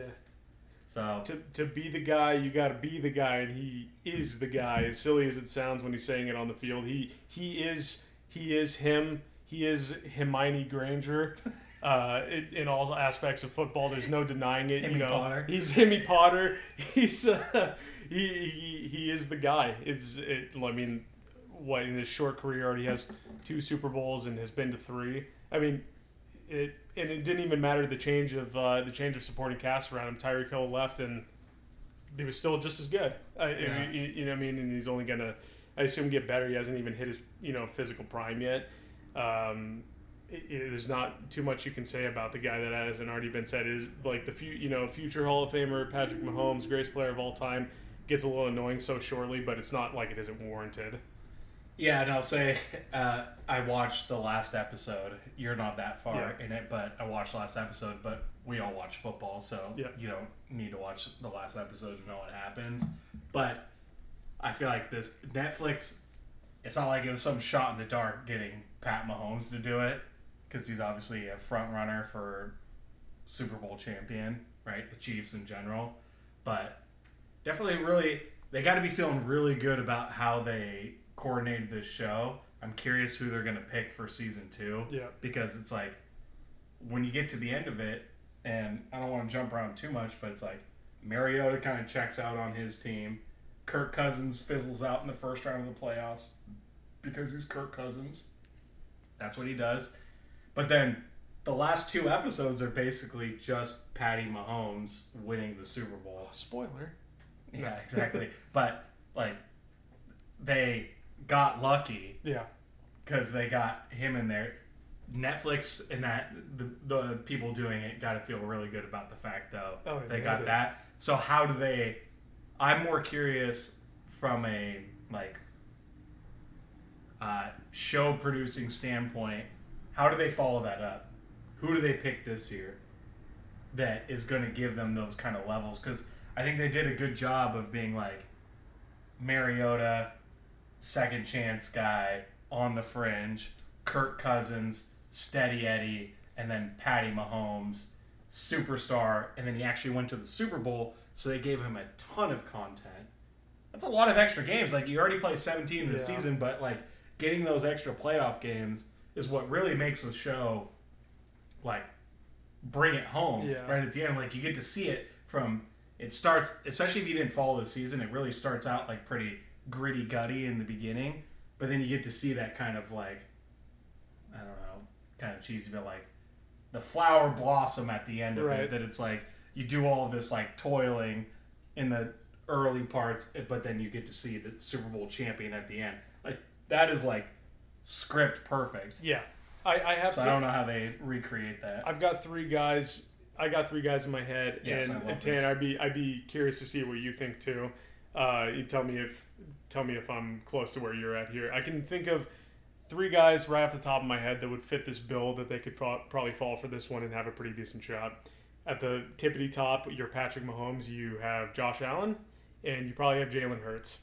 so To to be the guy, you got to be the guy, and he is the guy. As silly as it sounds when he's saying it on the field, he he is he is him. He is Hermione Granger. [laughs] Uh, in, all aspects of football, there's no denying it. you know, Potter. he's Himmy Potter. [laughs] He's uh, he, he he is the guy. It's it, I mean, what in his short career already has two Super Bowls and has been to three. I mean, it and it didn't even matter the change of uh, the change of supporting cast around him. Tyreek Hill left, and he was still just as good. I, Yeah. you, you know what I mean? And he's only gonna, I assume, get better. He hasn't even hit his you know physical prime yet. Um, there's not too much you can say about the guy that hasn't already been said. It is like the few you know future Hall of Famer Patrick Mahomes, greatest player of all time, gets a little annoying so shortly, but it's not like it isn't warranted. yeah, and I'll say uh, I watched the last episode. You're not that far Yeah. in it, but I watched the last episode. But we all watch football, so Yeah. you don't need to watch the last episode to know what happens. But I feel like this Netflix. It's not like it was some shot in the dark getting Pat Mahomes to do it. Because he's obviously a front runner for Super Bowl champion, right? The Chiefs in general, but definitely really they got to be feeling really good about how they coordinated this show. I'm curious who they're going to pick for season two. Yeah. because it's like when you get to the end of it, and I don't want to jump around too much, but it's like Mariota kind of checks out on his team. Kirk Cousins fizzles out in the first round of the playoffs because he's Kirk Cousins. That's what he does. But then the last two episodes are basically just Patty Mahomes winning the Super Bowl. Spoiler. Yeah, exactly. but like they got lucky Yeah. because they got him in there. Netflix and that the, the people doing it got to feel really good about the fact though Oh, yeah, they they got did. that. So how do they? I'm more curious from a like uh, show producing standpoint. How do they follow that up? Who do they pick this year that is going to give them those kind of levels? Because I think they did a good job of being like Mariota, second chance guy on the fringe, Kirk Cousins, Steady Eddie, and then Patty Mahomes, superstar, and then he actually went to the Super Bowl, so they gave him a ton of content. That's a lot of extra games. Like you already play 17 in the Yeah. season, but like getting those extra playoff games is what really makes the show like bring it home Yeah. right at the end. Like you get to see it from it starts, especially if you didn't follow the season. It really starts out like pretty gritty, gutty in the beginning, but then you get to see that kind of like I don't know, kind of cheesy, but like the flower blossom at the end of Right. it. That it's like you do all of this like toiling in the early parts, but then you get to see the Super Bowl champion at the end. Like that is like script perfect. Yeah. I, I have So to, I don't know how they recreate that. I've got three guys. I got three guys in my head, Yes, and, and Tan, I'd be I'd be curious to see what you think too. Uh, you tell me if tell me if I'm close to where you're at here. I can think of three guys right off the top of my head that would fit this bill that they could pro- probably fall for this one and have a pretty decent shot. At the tippity top, you're Patrick Mahomes. You have Josh Allen, and you probably have Jalen Hurts.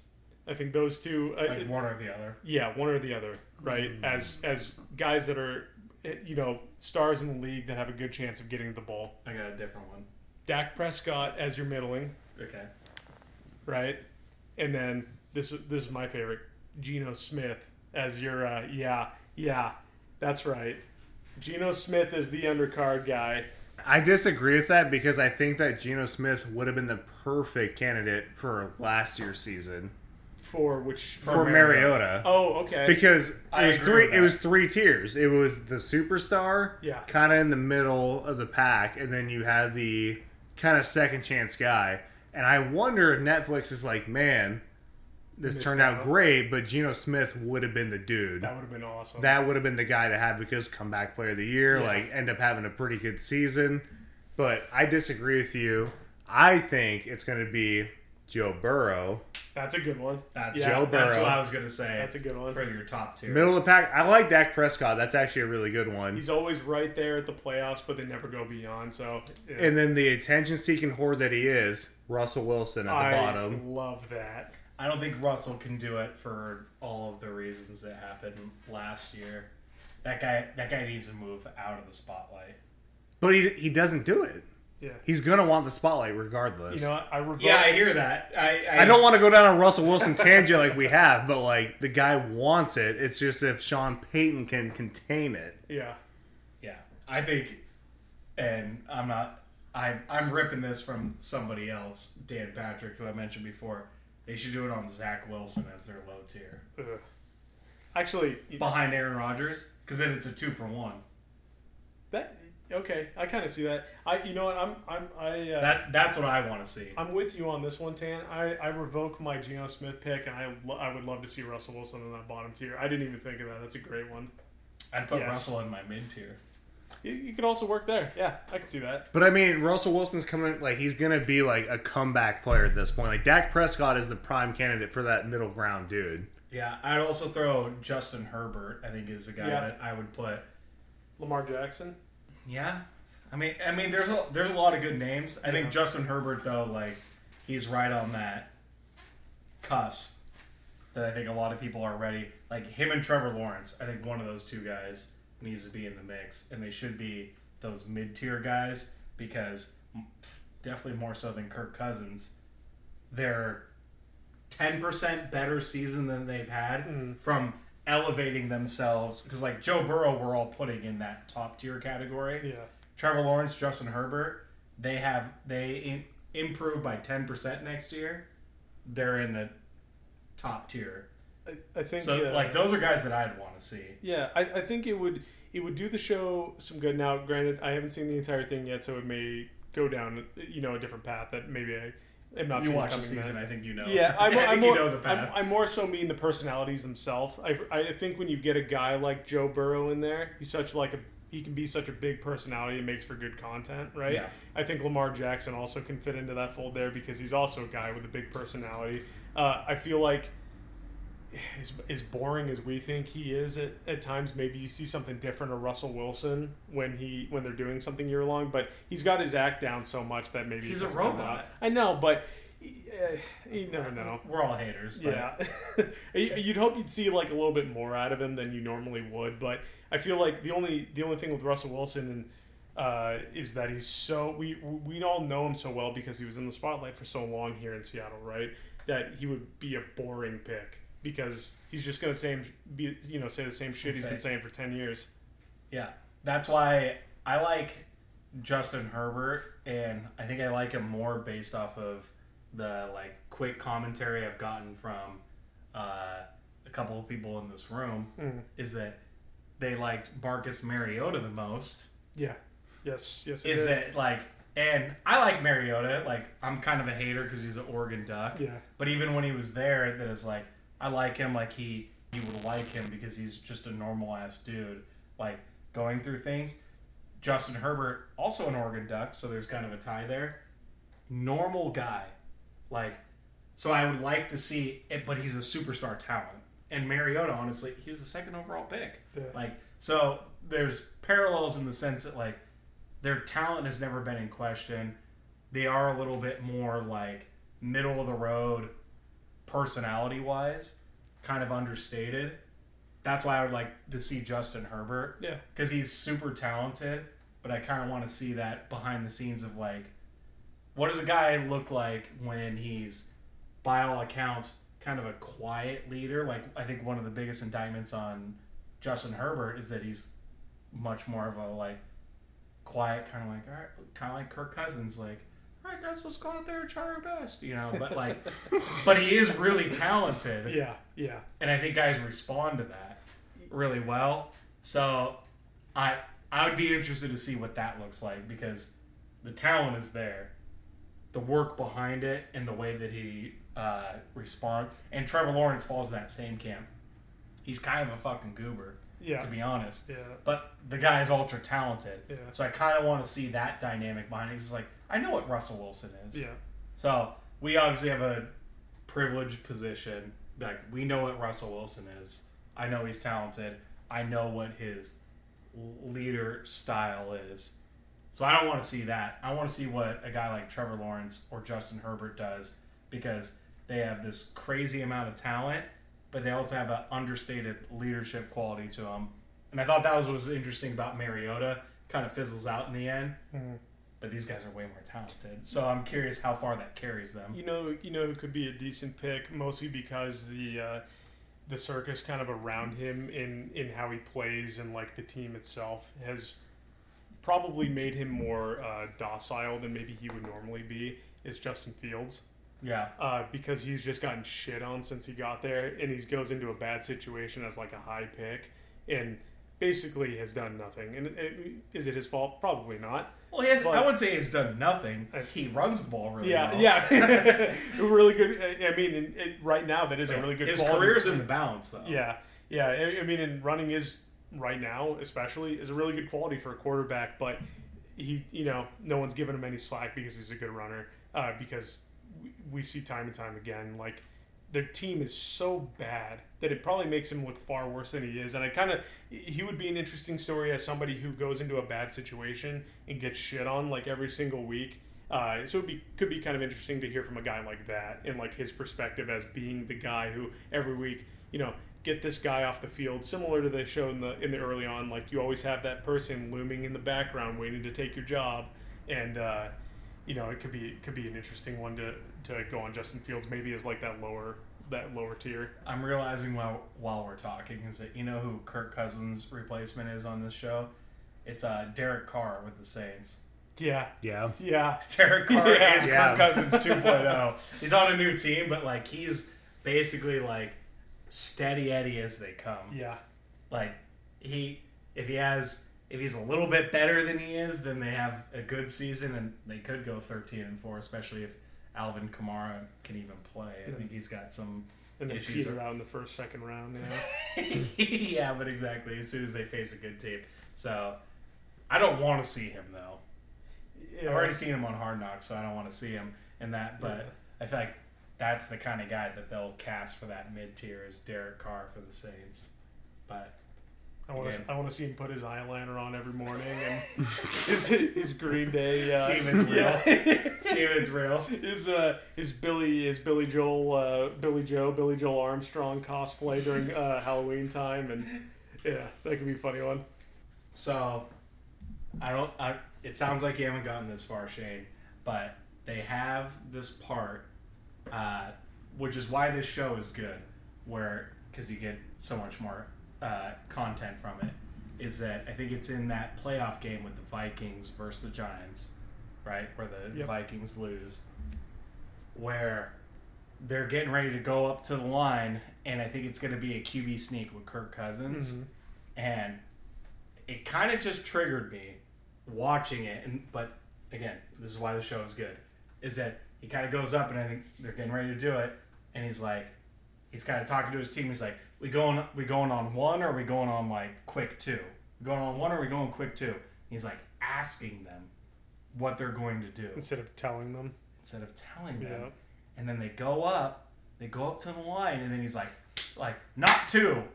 I think those two. uh, like one or the other. yeah, one or the other, right? As as guys that are, eh, you know, stars in the league that have a good chance of getting the ball. I got a different one. Dak Prescott as your middling, Okay. right? And then this this is my favorite, Geno Smith as your uh, yeah yeah, that's right. Geno Smith is the undercard guy. I disagree with that because I think that Geno Smith would have been the perfect candidate for last year's season For which for, Mariota. Oh, okay. Because it I was three. It was three tiers. It was the superstar, Yeah. kind of in the middle of the pack, and then you had the kind of second chance guy. And I wonder if Netflix is like, man, this Missed turned out out. great, but Geno Smith would have been the dude. that would have been awesome. That would have been the guy to have because comeback player of the year, Yeah. like end up having a pretty good season. But I disagree with you. I think it's going to be Joe Burrow, that's a good one. That's Yeah, Joe Burrow. That's what I was gonna say. That's a good one. for your top two. middle of the pack. I like Dak Prescott. That's actually a really good one. He's always right there at the playoffs, but they never go beyond. So yeah. And then the attention-seeking whore that he is, Russell Wilson at the I bottom. love that. I don't think Russell can do it for all of the reasons that happened last year. That guy, that guy needs to move out of the spotlight. But he he doesn't do it. Yeah. He's gonna want the spotlight regardless. You know, I revoke. Yeah, I hear that. I, I, I don't want to go down a Russell Wilson tangent like we have, but like the guy wants it. It's just if Sean Payton can contain it. Yeah. Yeah, I think, and I'm not. I I'm ripping this from somebody else, Dan Patrick, who I mentioned before. They should do it on Zach Wilson as their low tier Ugh. Actually, behind Aaron Rodgers, because then it's a two for one. that okay. I kind of see that. I, you know what? I'm, I'm, I, uh, That that's what I want to see. I'm with you on this one, Tan. I, I revoke my Geno Smith pick, and I, lo- I would love to see Russell Wilson in that bottom tier. I didn't even think of that. That's a great one. I'd put Yes. Russell in my mid tier. You, you could also work there. Yeah, I can see that. But I mean, Russell Wilson's coming like he's gonna be like a comeback player at this point. Like Dak Prescott is the prime candidate for that middle ground dude. Yeah, I'd also throw Justin Herbert. I think is a guy Yeah. that I would put. Lamar Jackson. Yeah, I mean, I mean, there's a there's a lot of good names. I think Justin Herbert though, like, he's right on that cuss that I think a lot of people are ready. Like him and Trevor Lawrence. I think one of those two guys needs to be in the mix, and they should be those mid tier guys because definitely more so than Kirk Cousins. They're ten percent better season than they've had mm-hmm. from elevating themselves. Because like Joe Burrow, we're all putting in that top tier category. Yeah. Trevor Lawrence, Justin Herbert, they have they in, improve by ten percent next year. They're in the top tier. I, I think So uh, like those are guys that I'd want to see. Yeah, I, I think it would it would do the show some good. Now, granted, I haven't seen the entire thing yet, so it may go down you know a different path that maybe I am not You watch the season, then. I think you know. Yeah, I'm, [laughs] I I'm more, you know I'm. I'm more so mean the personalities themselves. I, I think when you get a guy like Joe Burrow in there, he's such like a he can be such a big personality and makes for good content, right? Yeah. I think Lamar Jackson also can fit into that fold there because he's also a guy with a big personality. Uh, I feel like as, as boring as we think he is at, at times, maybe you see something different of Russell Wilson when he when they're doing something year long. But he's got his act down so much that maybe He's a robot. I know, but uh, you never know. We're all haters. But Yeah, [laughs] you'd hope you'd see like a little bit more out of him than you normally would. But I feel like the only the only thing with Russell Wilson and uh, is that he's so we we all know him so well because he was in the spotlight for so long here in Seattle, right? That he would be a boring pick because he's just gonna say be you know say the same shit he's been saying for ten years. Yeah, that's why I like Justin Herbert, and I think I like him more based off of the like quick commentary I've gotten from uh, a couple of people in this room. Is that they liked Marcus Mariota the most? Yeah. Yes. Yes. it Is is. it like? And I like Mariota. Like I'm kind of a hater because he's an Oregon Duck. Yeah. But even when he was there, that is like I like him. Like he you would like him because he's just a normal ass dude. Like going through things. Justin Herbert also an Oregon Duck, so there's kind of a tie there. Normal guy, like so I would like to see it, but he's a superstar talent. And Mariota, honestly, he was the second overall pick. Yeah. Like so, there's parallels in the sense that like their talent has never been in question. They are a little bit more like middle of the road, personality wise, kind of understated. That's why I would like to see Justin Herbert Yeah. because he's super talented. But I kind of want to see that behind the scenes of like, what does a guy look like when he's, by all accounts, kind of a quiet leader? Like I think one of the biggest indictments on Justin Herbert is that he's much more of a like quiet kind of like all right, kind of like Kirk Cousins, like all right guys, let's go out there and try our best, you know. But like, but he is really talented, [laughs] Yeah. Yeah. and I think guys respond to that really well. So I I would be interested to see what that looks like because the talent is there, the work behind it, and the way that he uh, respond. And Trevor Lawrence falls in that same camp. He's kind of a fucking goober, Yeah. to be honest. Yeah. But the guy is ultra talented. Yeah. So I kind of want to see that dynamic behind it. It's like I know what Russell Wilson is. Yeah. So we obviously have a privileged position. Like we know what Russell Wilson is. I know he's talented. I know what his leader style is. So I don't want to see that. I want to see what a guy like Trevor Lawrence or Justin Herbert does because they have this crazy amount of talent, but they also have an understated leadership quality to them. And I thought that was what was interesting about Mariota. Kind of fizzles out in the end, mm-hmm. But these guys are way more talented. So I'm curious how far that carries them. You know, you know who could be a decent pick, mostly because the uh, the circus kind of around him in in how he plays and like the team itself has probably made him more uh, docile than maybe he would normally be. Is Justin Fields Yeah, uh, because he's just gotten shit on since he got there, and he goes into a bad situation as like a high pick, and basically has done nothing. And it, is it his fault? Probably not. well, he has. But- I would say he's done nothing. I- He runs the ball really Yeah, well. yeah, [laughs] [laughs] really good. I mean, in, in, right now that is a really good. His quality. career's in the balance though. Yeah, yeah. I, I mean, and running is right now, especially, is a really good quality for a quarterback. But he, you know, no one's giving him any slack because he's a good runner. Uh, because we, we see time and time again, like their team is so bad that it probably makes him look far worse than he is. And I kind of, he would be an interesting story as somebody who goes into a bad situation and gets shit on like every single week. Uh, so it be, could be kind of interesting to hear from a guy like that and like his perspective as being the guy who every week, you know, get this guy off the field, similar to they show in the in the early on. Like you always have that person looming in the background, waiting to take your job, and uh, you know it could be it could be an interesting one to to go on Justin Fields, maybe as like that lower that lower tier. I'm realizing while while we're talking is that you know who Kirk Cousins' replacement is on this show? It's uh, Derek Carr with the Saints. Yeah, Yeah. yeah, [laughs] Derek Carr Yeah. is Yeah. Kirk Cousins 2.0. [laughs] He's on a new team, but like he's basically like steady Eddie as they come. yeah. Like he, if he has, if he's a little bit better than he is, then they have a good season and they could go 13 and four, especially if Alvin Kamara can even play. I think he's got some. And then Issues Peter out in the first second round. Yeah. [laughs] yeah, but exactly as soon as they face a good team. So I don't want to see him though. yeah. I've already seen him on Hard Knocks, so I don't want to see him in that. But I feel like that's the kind of guy that they'll cast for that mid tier is Derek Carr for the Saints. But I want to. I want to see him put his eyeliner on every morning and [laughs] his, his Green Day. Uh, see if it's real. yeah. [laughs] see if it's real. his uh his Billy his Billy Joel uh Billy Joe Billy Joel Armstrong cosplay during uh Halloween time and yeah that could be a funny one. So I don't. I, it sounds like you haven't gotten this far, Shane, but they have this part, uh, which is why this show is good, where because you get so much more uh, content from it. Is that I think it's in that playoff game with the Vikings versus the Giants, right, where the Yep. Vikings lose, where they're getting ready to go up to the line, and I think it's going to be a QB sneak with Kirk Cousins, and it kind of just triggered me watching it and but again this is why the show is good is that he kind of goes up and i think they're getting ready to do it and he's like he's kind of talking to his team he's like we going we going on one or are we going on like quick two? We going on one or are we going quick two? He's like asking them what they're going to do. Instead of telling them, instead of telling them. Yeah. and then they go up they go up to the line and then he's like like not two. [laughs]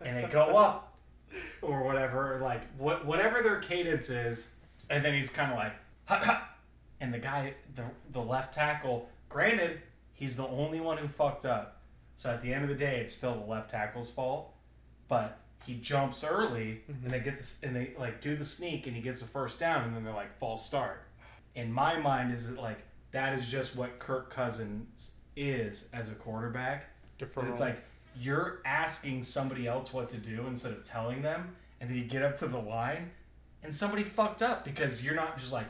And they go up or whatever like what whatever their cadence is. And then he's kind of like hut, hut. and the guy the, the left tackle granted he's the only one who fucked up so at the end of the day it's still the left tackle's fault but he jumps early mm-hmm. and they get this and they like do the sneak and he gets the first down and then they're like false start in my mind is it like that is just what Kirk Cousins is as a quarterback. defer. But it's like you're asking somebody else what to do instead of telling them, and then you get up to the line, and somebody fucked up because you're not just like,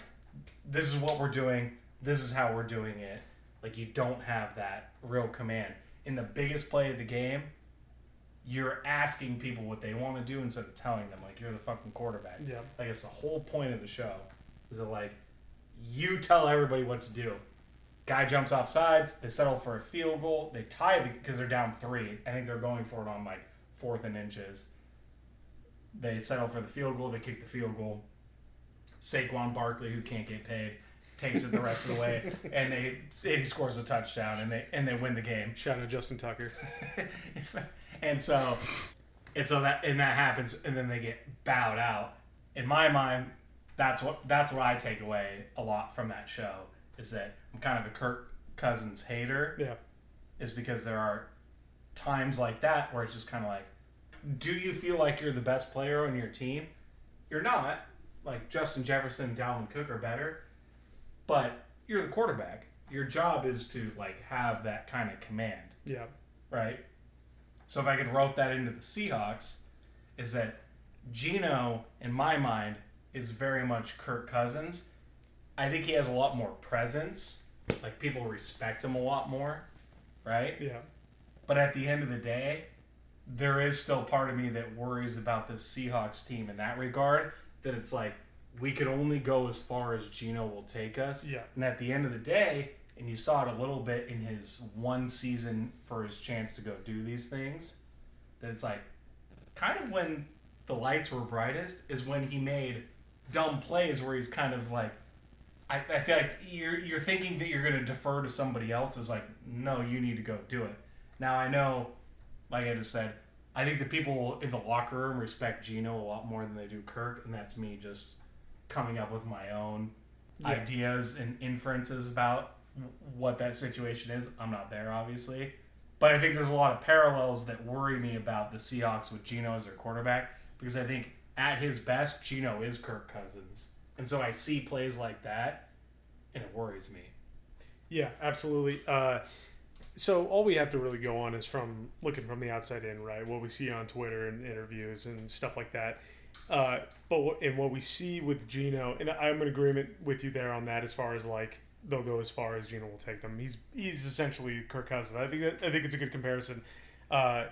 this is what we're doing, this is how we're doing it. Like you don't have that real command. In the biggest play of the game, you're asking people what they want to do instead of telling them. Like you're the fucking quarterback. Yeah. Like it's the whole point of the show. Is that like you tell everybody what to do. Guy jumps off sides. They settle for a field goal. They tie because they're down three. I think they're going for it on like fourth and inches. They settle for the field goal. They kick the field goal. Saquon Barkley, who can't get paid, takes it the rest of the way, and they and he scores a touchdown, and they and they win the game. Shout out Justin Tucker. [laughs] and so and so that and that happens and then they get bowed out. In my mind that's what that's what i take away a lot from that show is that i'm kind of a kirk cousins hater. Yeah, is because there are times like that where it's just kind of like do you feel like you're the best player on your team? You're not. Like justin jefferson dalvin cook are better but you're the quarterback your job is to like have that kind of command yeah, right? So if I could rope that into the Seahawks, is that Gino, in my mind, is very much Kirk Cousins. I think he has a lot more presence. Like people respect him a lot more, right? yeah. But at the end of the day, there is still part of me that worries about this Seahawks team in that regard. That it's like we could only go as far as Gino will take us. Yeah. And at the end of the day, and you saw it a little bit in his one season for his chance to go do these things, that it's like kind of when the lights were brightest is when he made dumb plays where he's kind of like I, I feel like you're you're thinking that you're gonna defer to somebody else is like, no, you need to go do it. Now I know, like I just said, I think the people in the locker room respect Gino a lot more than they do Kirk, and that's me just coming up with my own ideas and inferences about what that situation is. I'm not there, obviously, But I think there's a lot of parallels that worry me about the Seahawks with Gino as their quarterback because I think at his best, Gino is Kirk Cousins. And so I see plays like that and it worries me. Yeah, absolutely. Uh, so all we have to really go on is from looking from the outside in, right? What we see on Twitter and interviews and stuff like that. Uh, but and what we see with Gino, and I'm in agreement with you there on that. As far as like they'll go as far as Gino will take them. He's he's essentially Kirk Cousins. I think that, I think it's a good comparison. Uh,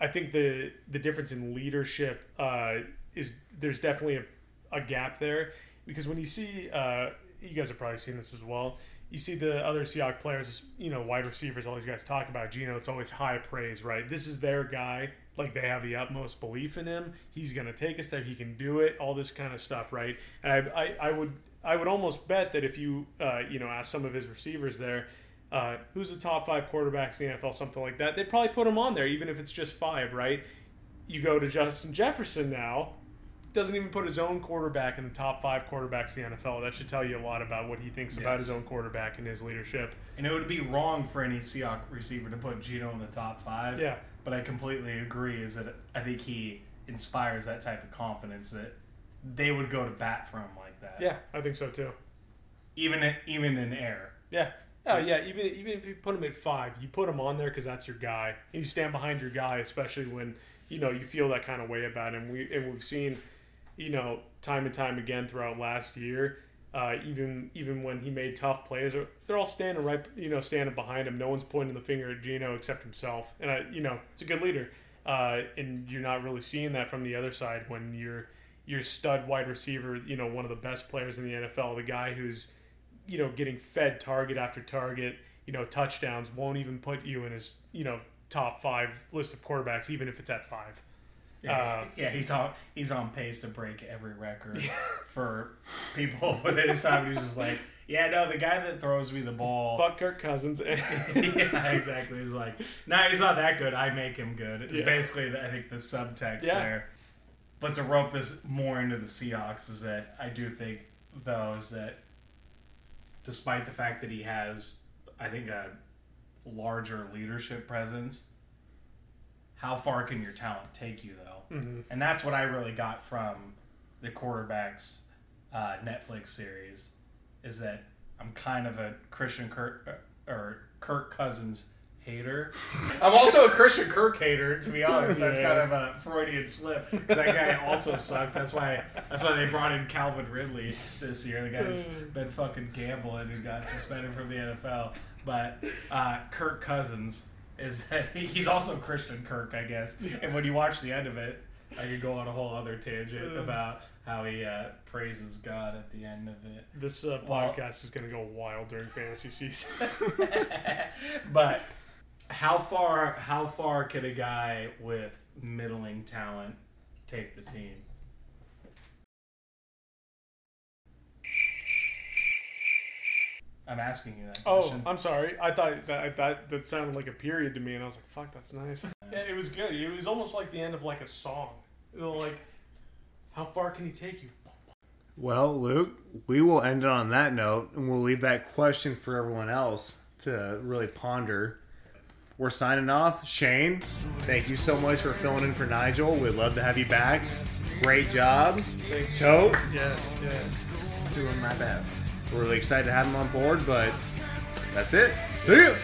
I think the the difference in leadership uh, is there's definitely a, a gap there because when you see uh, you guys have probably seen this as well. You see the other Seahawks players, you know, wide receivers, all these guys talk about Gino. It's always high praise, right? This is their guy. Like they have the utmost belief in him. He's gonna take us there. He can do it. All this kind of stuff, right? And I, I, I would, I would almost bet that if you, uh, you know, ask some of his receivers there, uh, who's the top five quarterbacks in the NFL, something like that, they'd probably put him on there, even if it's just five, right? You go to Justin Jefferson now, doesn't even put his own quarterback in the top five quarterbacks in the NFL. That should tell you a lot about what he thinks about his own quarterback and his leadership. And it would be wrong for any Seahawk receiver to put Gino in the top five. Yeah. But I completely agree. Is that I think he inspires that type of confidence that they would go to bat for him like that. Yeah, I think so too. Even in, even in air. Yeah. Oh yeah, even even if you put him at five, you put him on there because that's your guy. And you stand behind your guy, especially when you know you feel that kind of way about him. We and we've seen, you know, time and time again throughout last year. Uh, even even when he made tough plays, they're all standing right, you know, standing behind him. No one's pointing the finger at Gino except himself. And I, you know, it's a good leader. Uh, and you're not really seeing that from the other side when you're your stud wide receiver, you know, one of the best players in the NFL, the guy who's you know, getting fed target after target, you know, touchdowns won't even put you in his, you know, top five list of quarterbacks, even if it's at five. Yeah, Uh, [laughs] yeah, he's on he's on pace to break every record [laughs] for people within his time. He's just like, yeah, no, the guy that throws me the ball. Fuck Kirk Cousins. [laughs] yeah, exactly. He's like, nah, he's not that good. I make him good. It's Yeah. basically, the, I think, the subtext Yeah. there. But to rope this more into the Seahawks is that I do think, though, is that despite the fact that he has, I think, a larger leadership presence, how far can your talent take you, though? Mm-hmm. And that's what I really got from the quarterbacks uh, Netflix series is that I'm kind of a Christian Kirk or Kirk Cousins hater. [laughs] I'm also a Christian Kirk hater, to be honest. That's Yeah. kind of a Freudian slip. That guy also sucks. That's why. That's why they brought in Calvin Ridley this year. The guy's been fucking gambling and got suspended from the NFL. But uh, Kirk Cousins is that [laughs] he's also Christian Kirk, I guess. And when you watch the end of it, I could go on a whole other tangent about how he uh, praises God at the end of it. this uh, Well- podcast is going to go wild during fantasy season. [laughs] [laughs] but how far how far can a guy with middling talent take the team? I'm asking you that oh, question. I'm sorry. I thought that I thought that sounded like a period to me, and I was like, "Fuck, that's nice." [laughs] Yeah, it was good. It was almost like the end of like a song. Like, how far can he take you? Well, Luke, we will end it on that note, and we'll leave that question for everyone else to really ponder. We're signing off. Shane, thank you so much for filling in for Nigel. We'd love to have you back. Great job. Thanks. Thot, Yeah, yeah. Doing my best. We're really excited to have him on board, but that's it. See ya.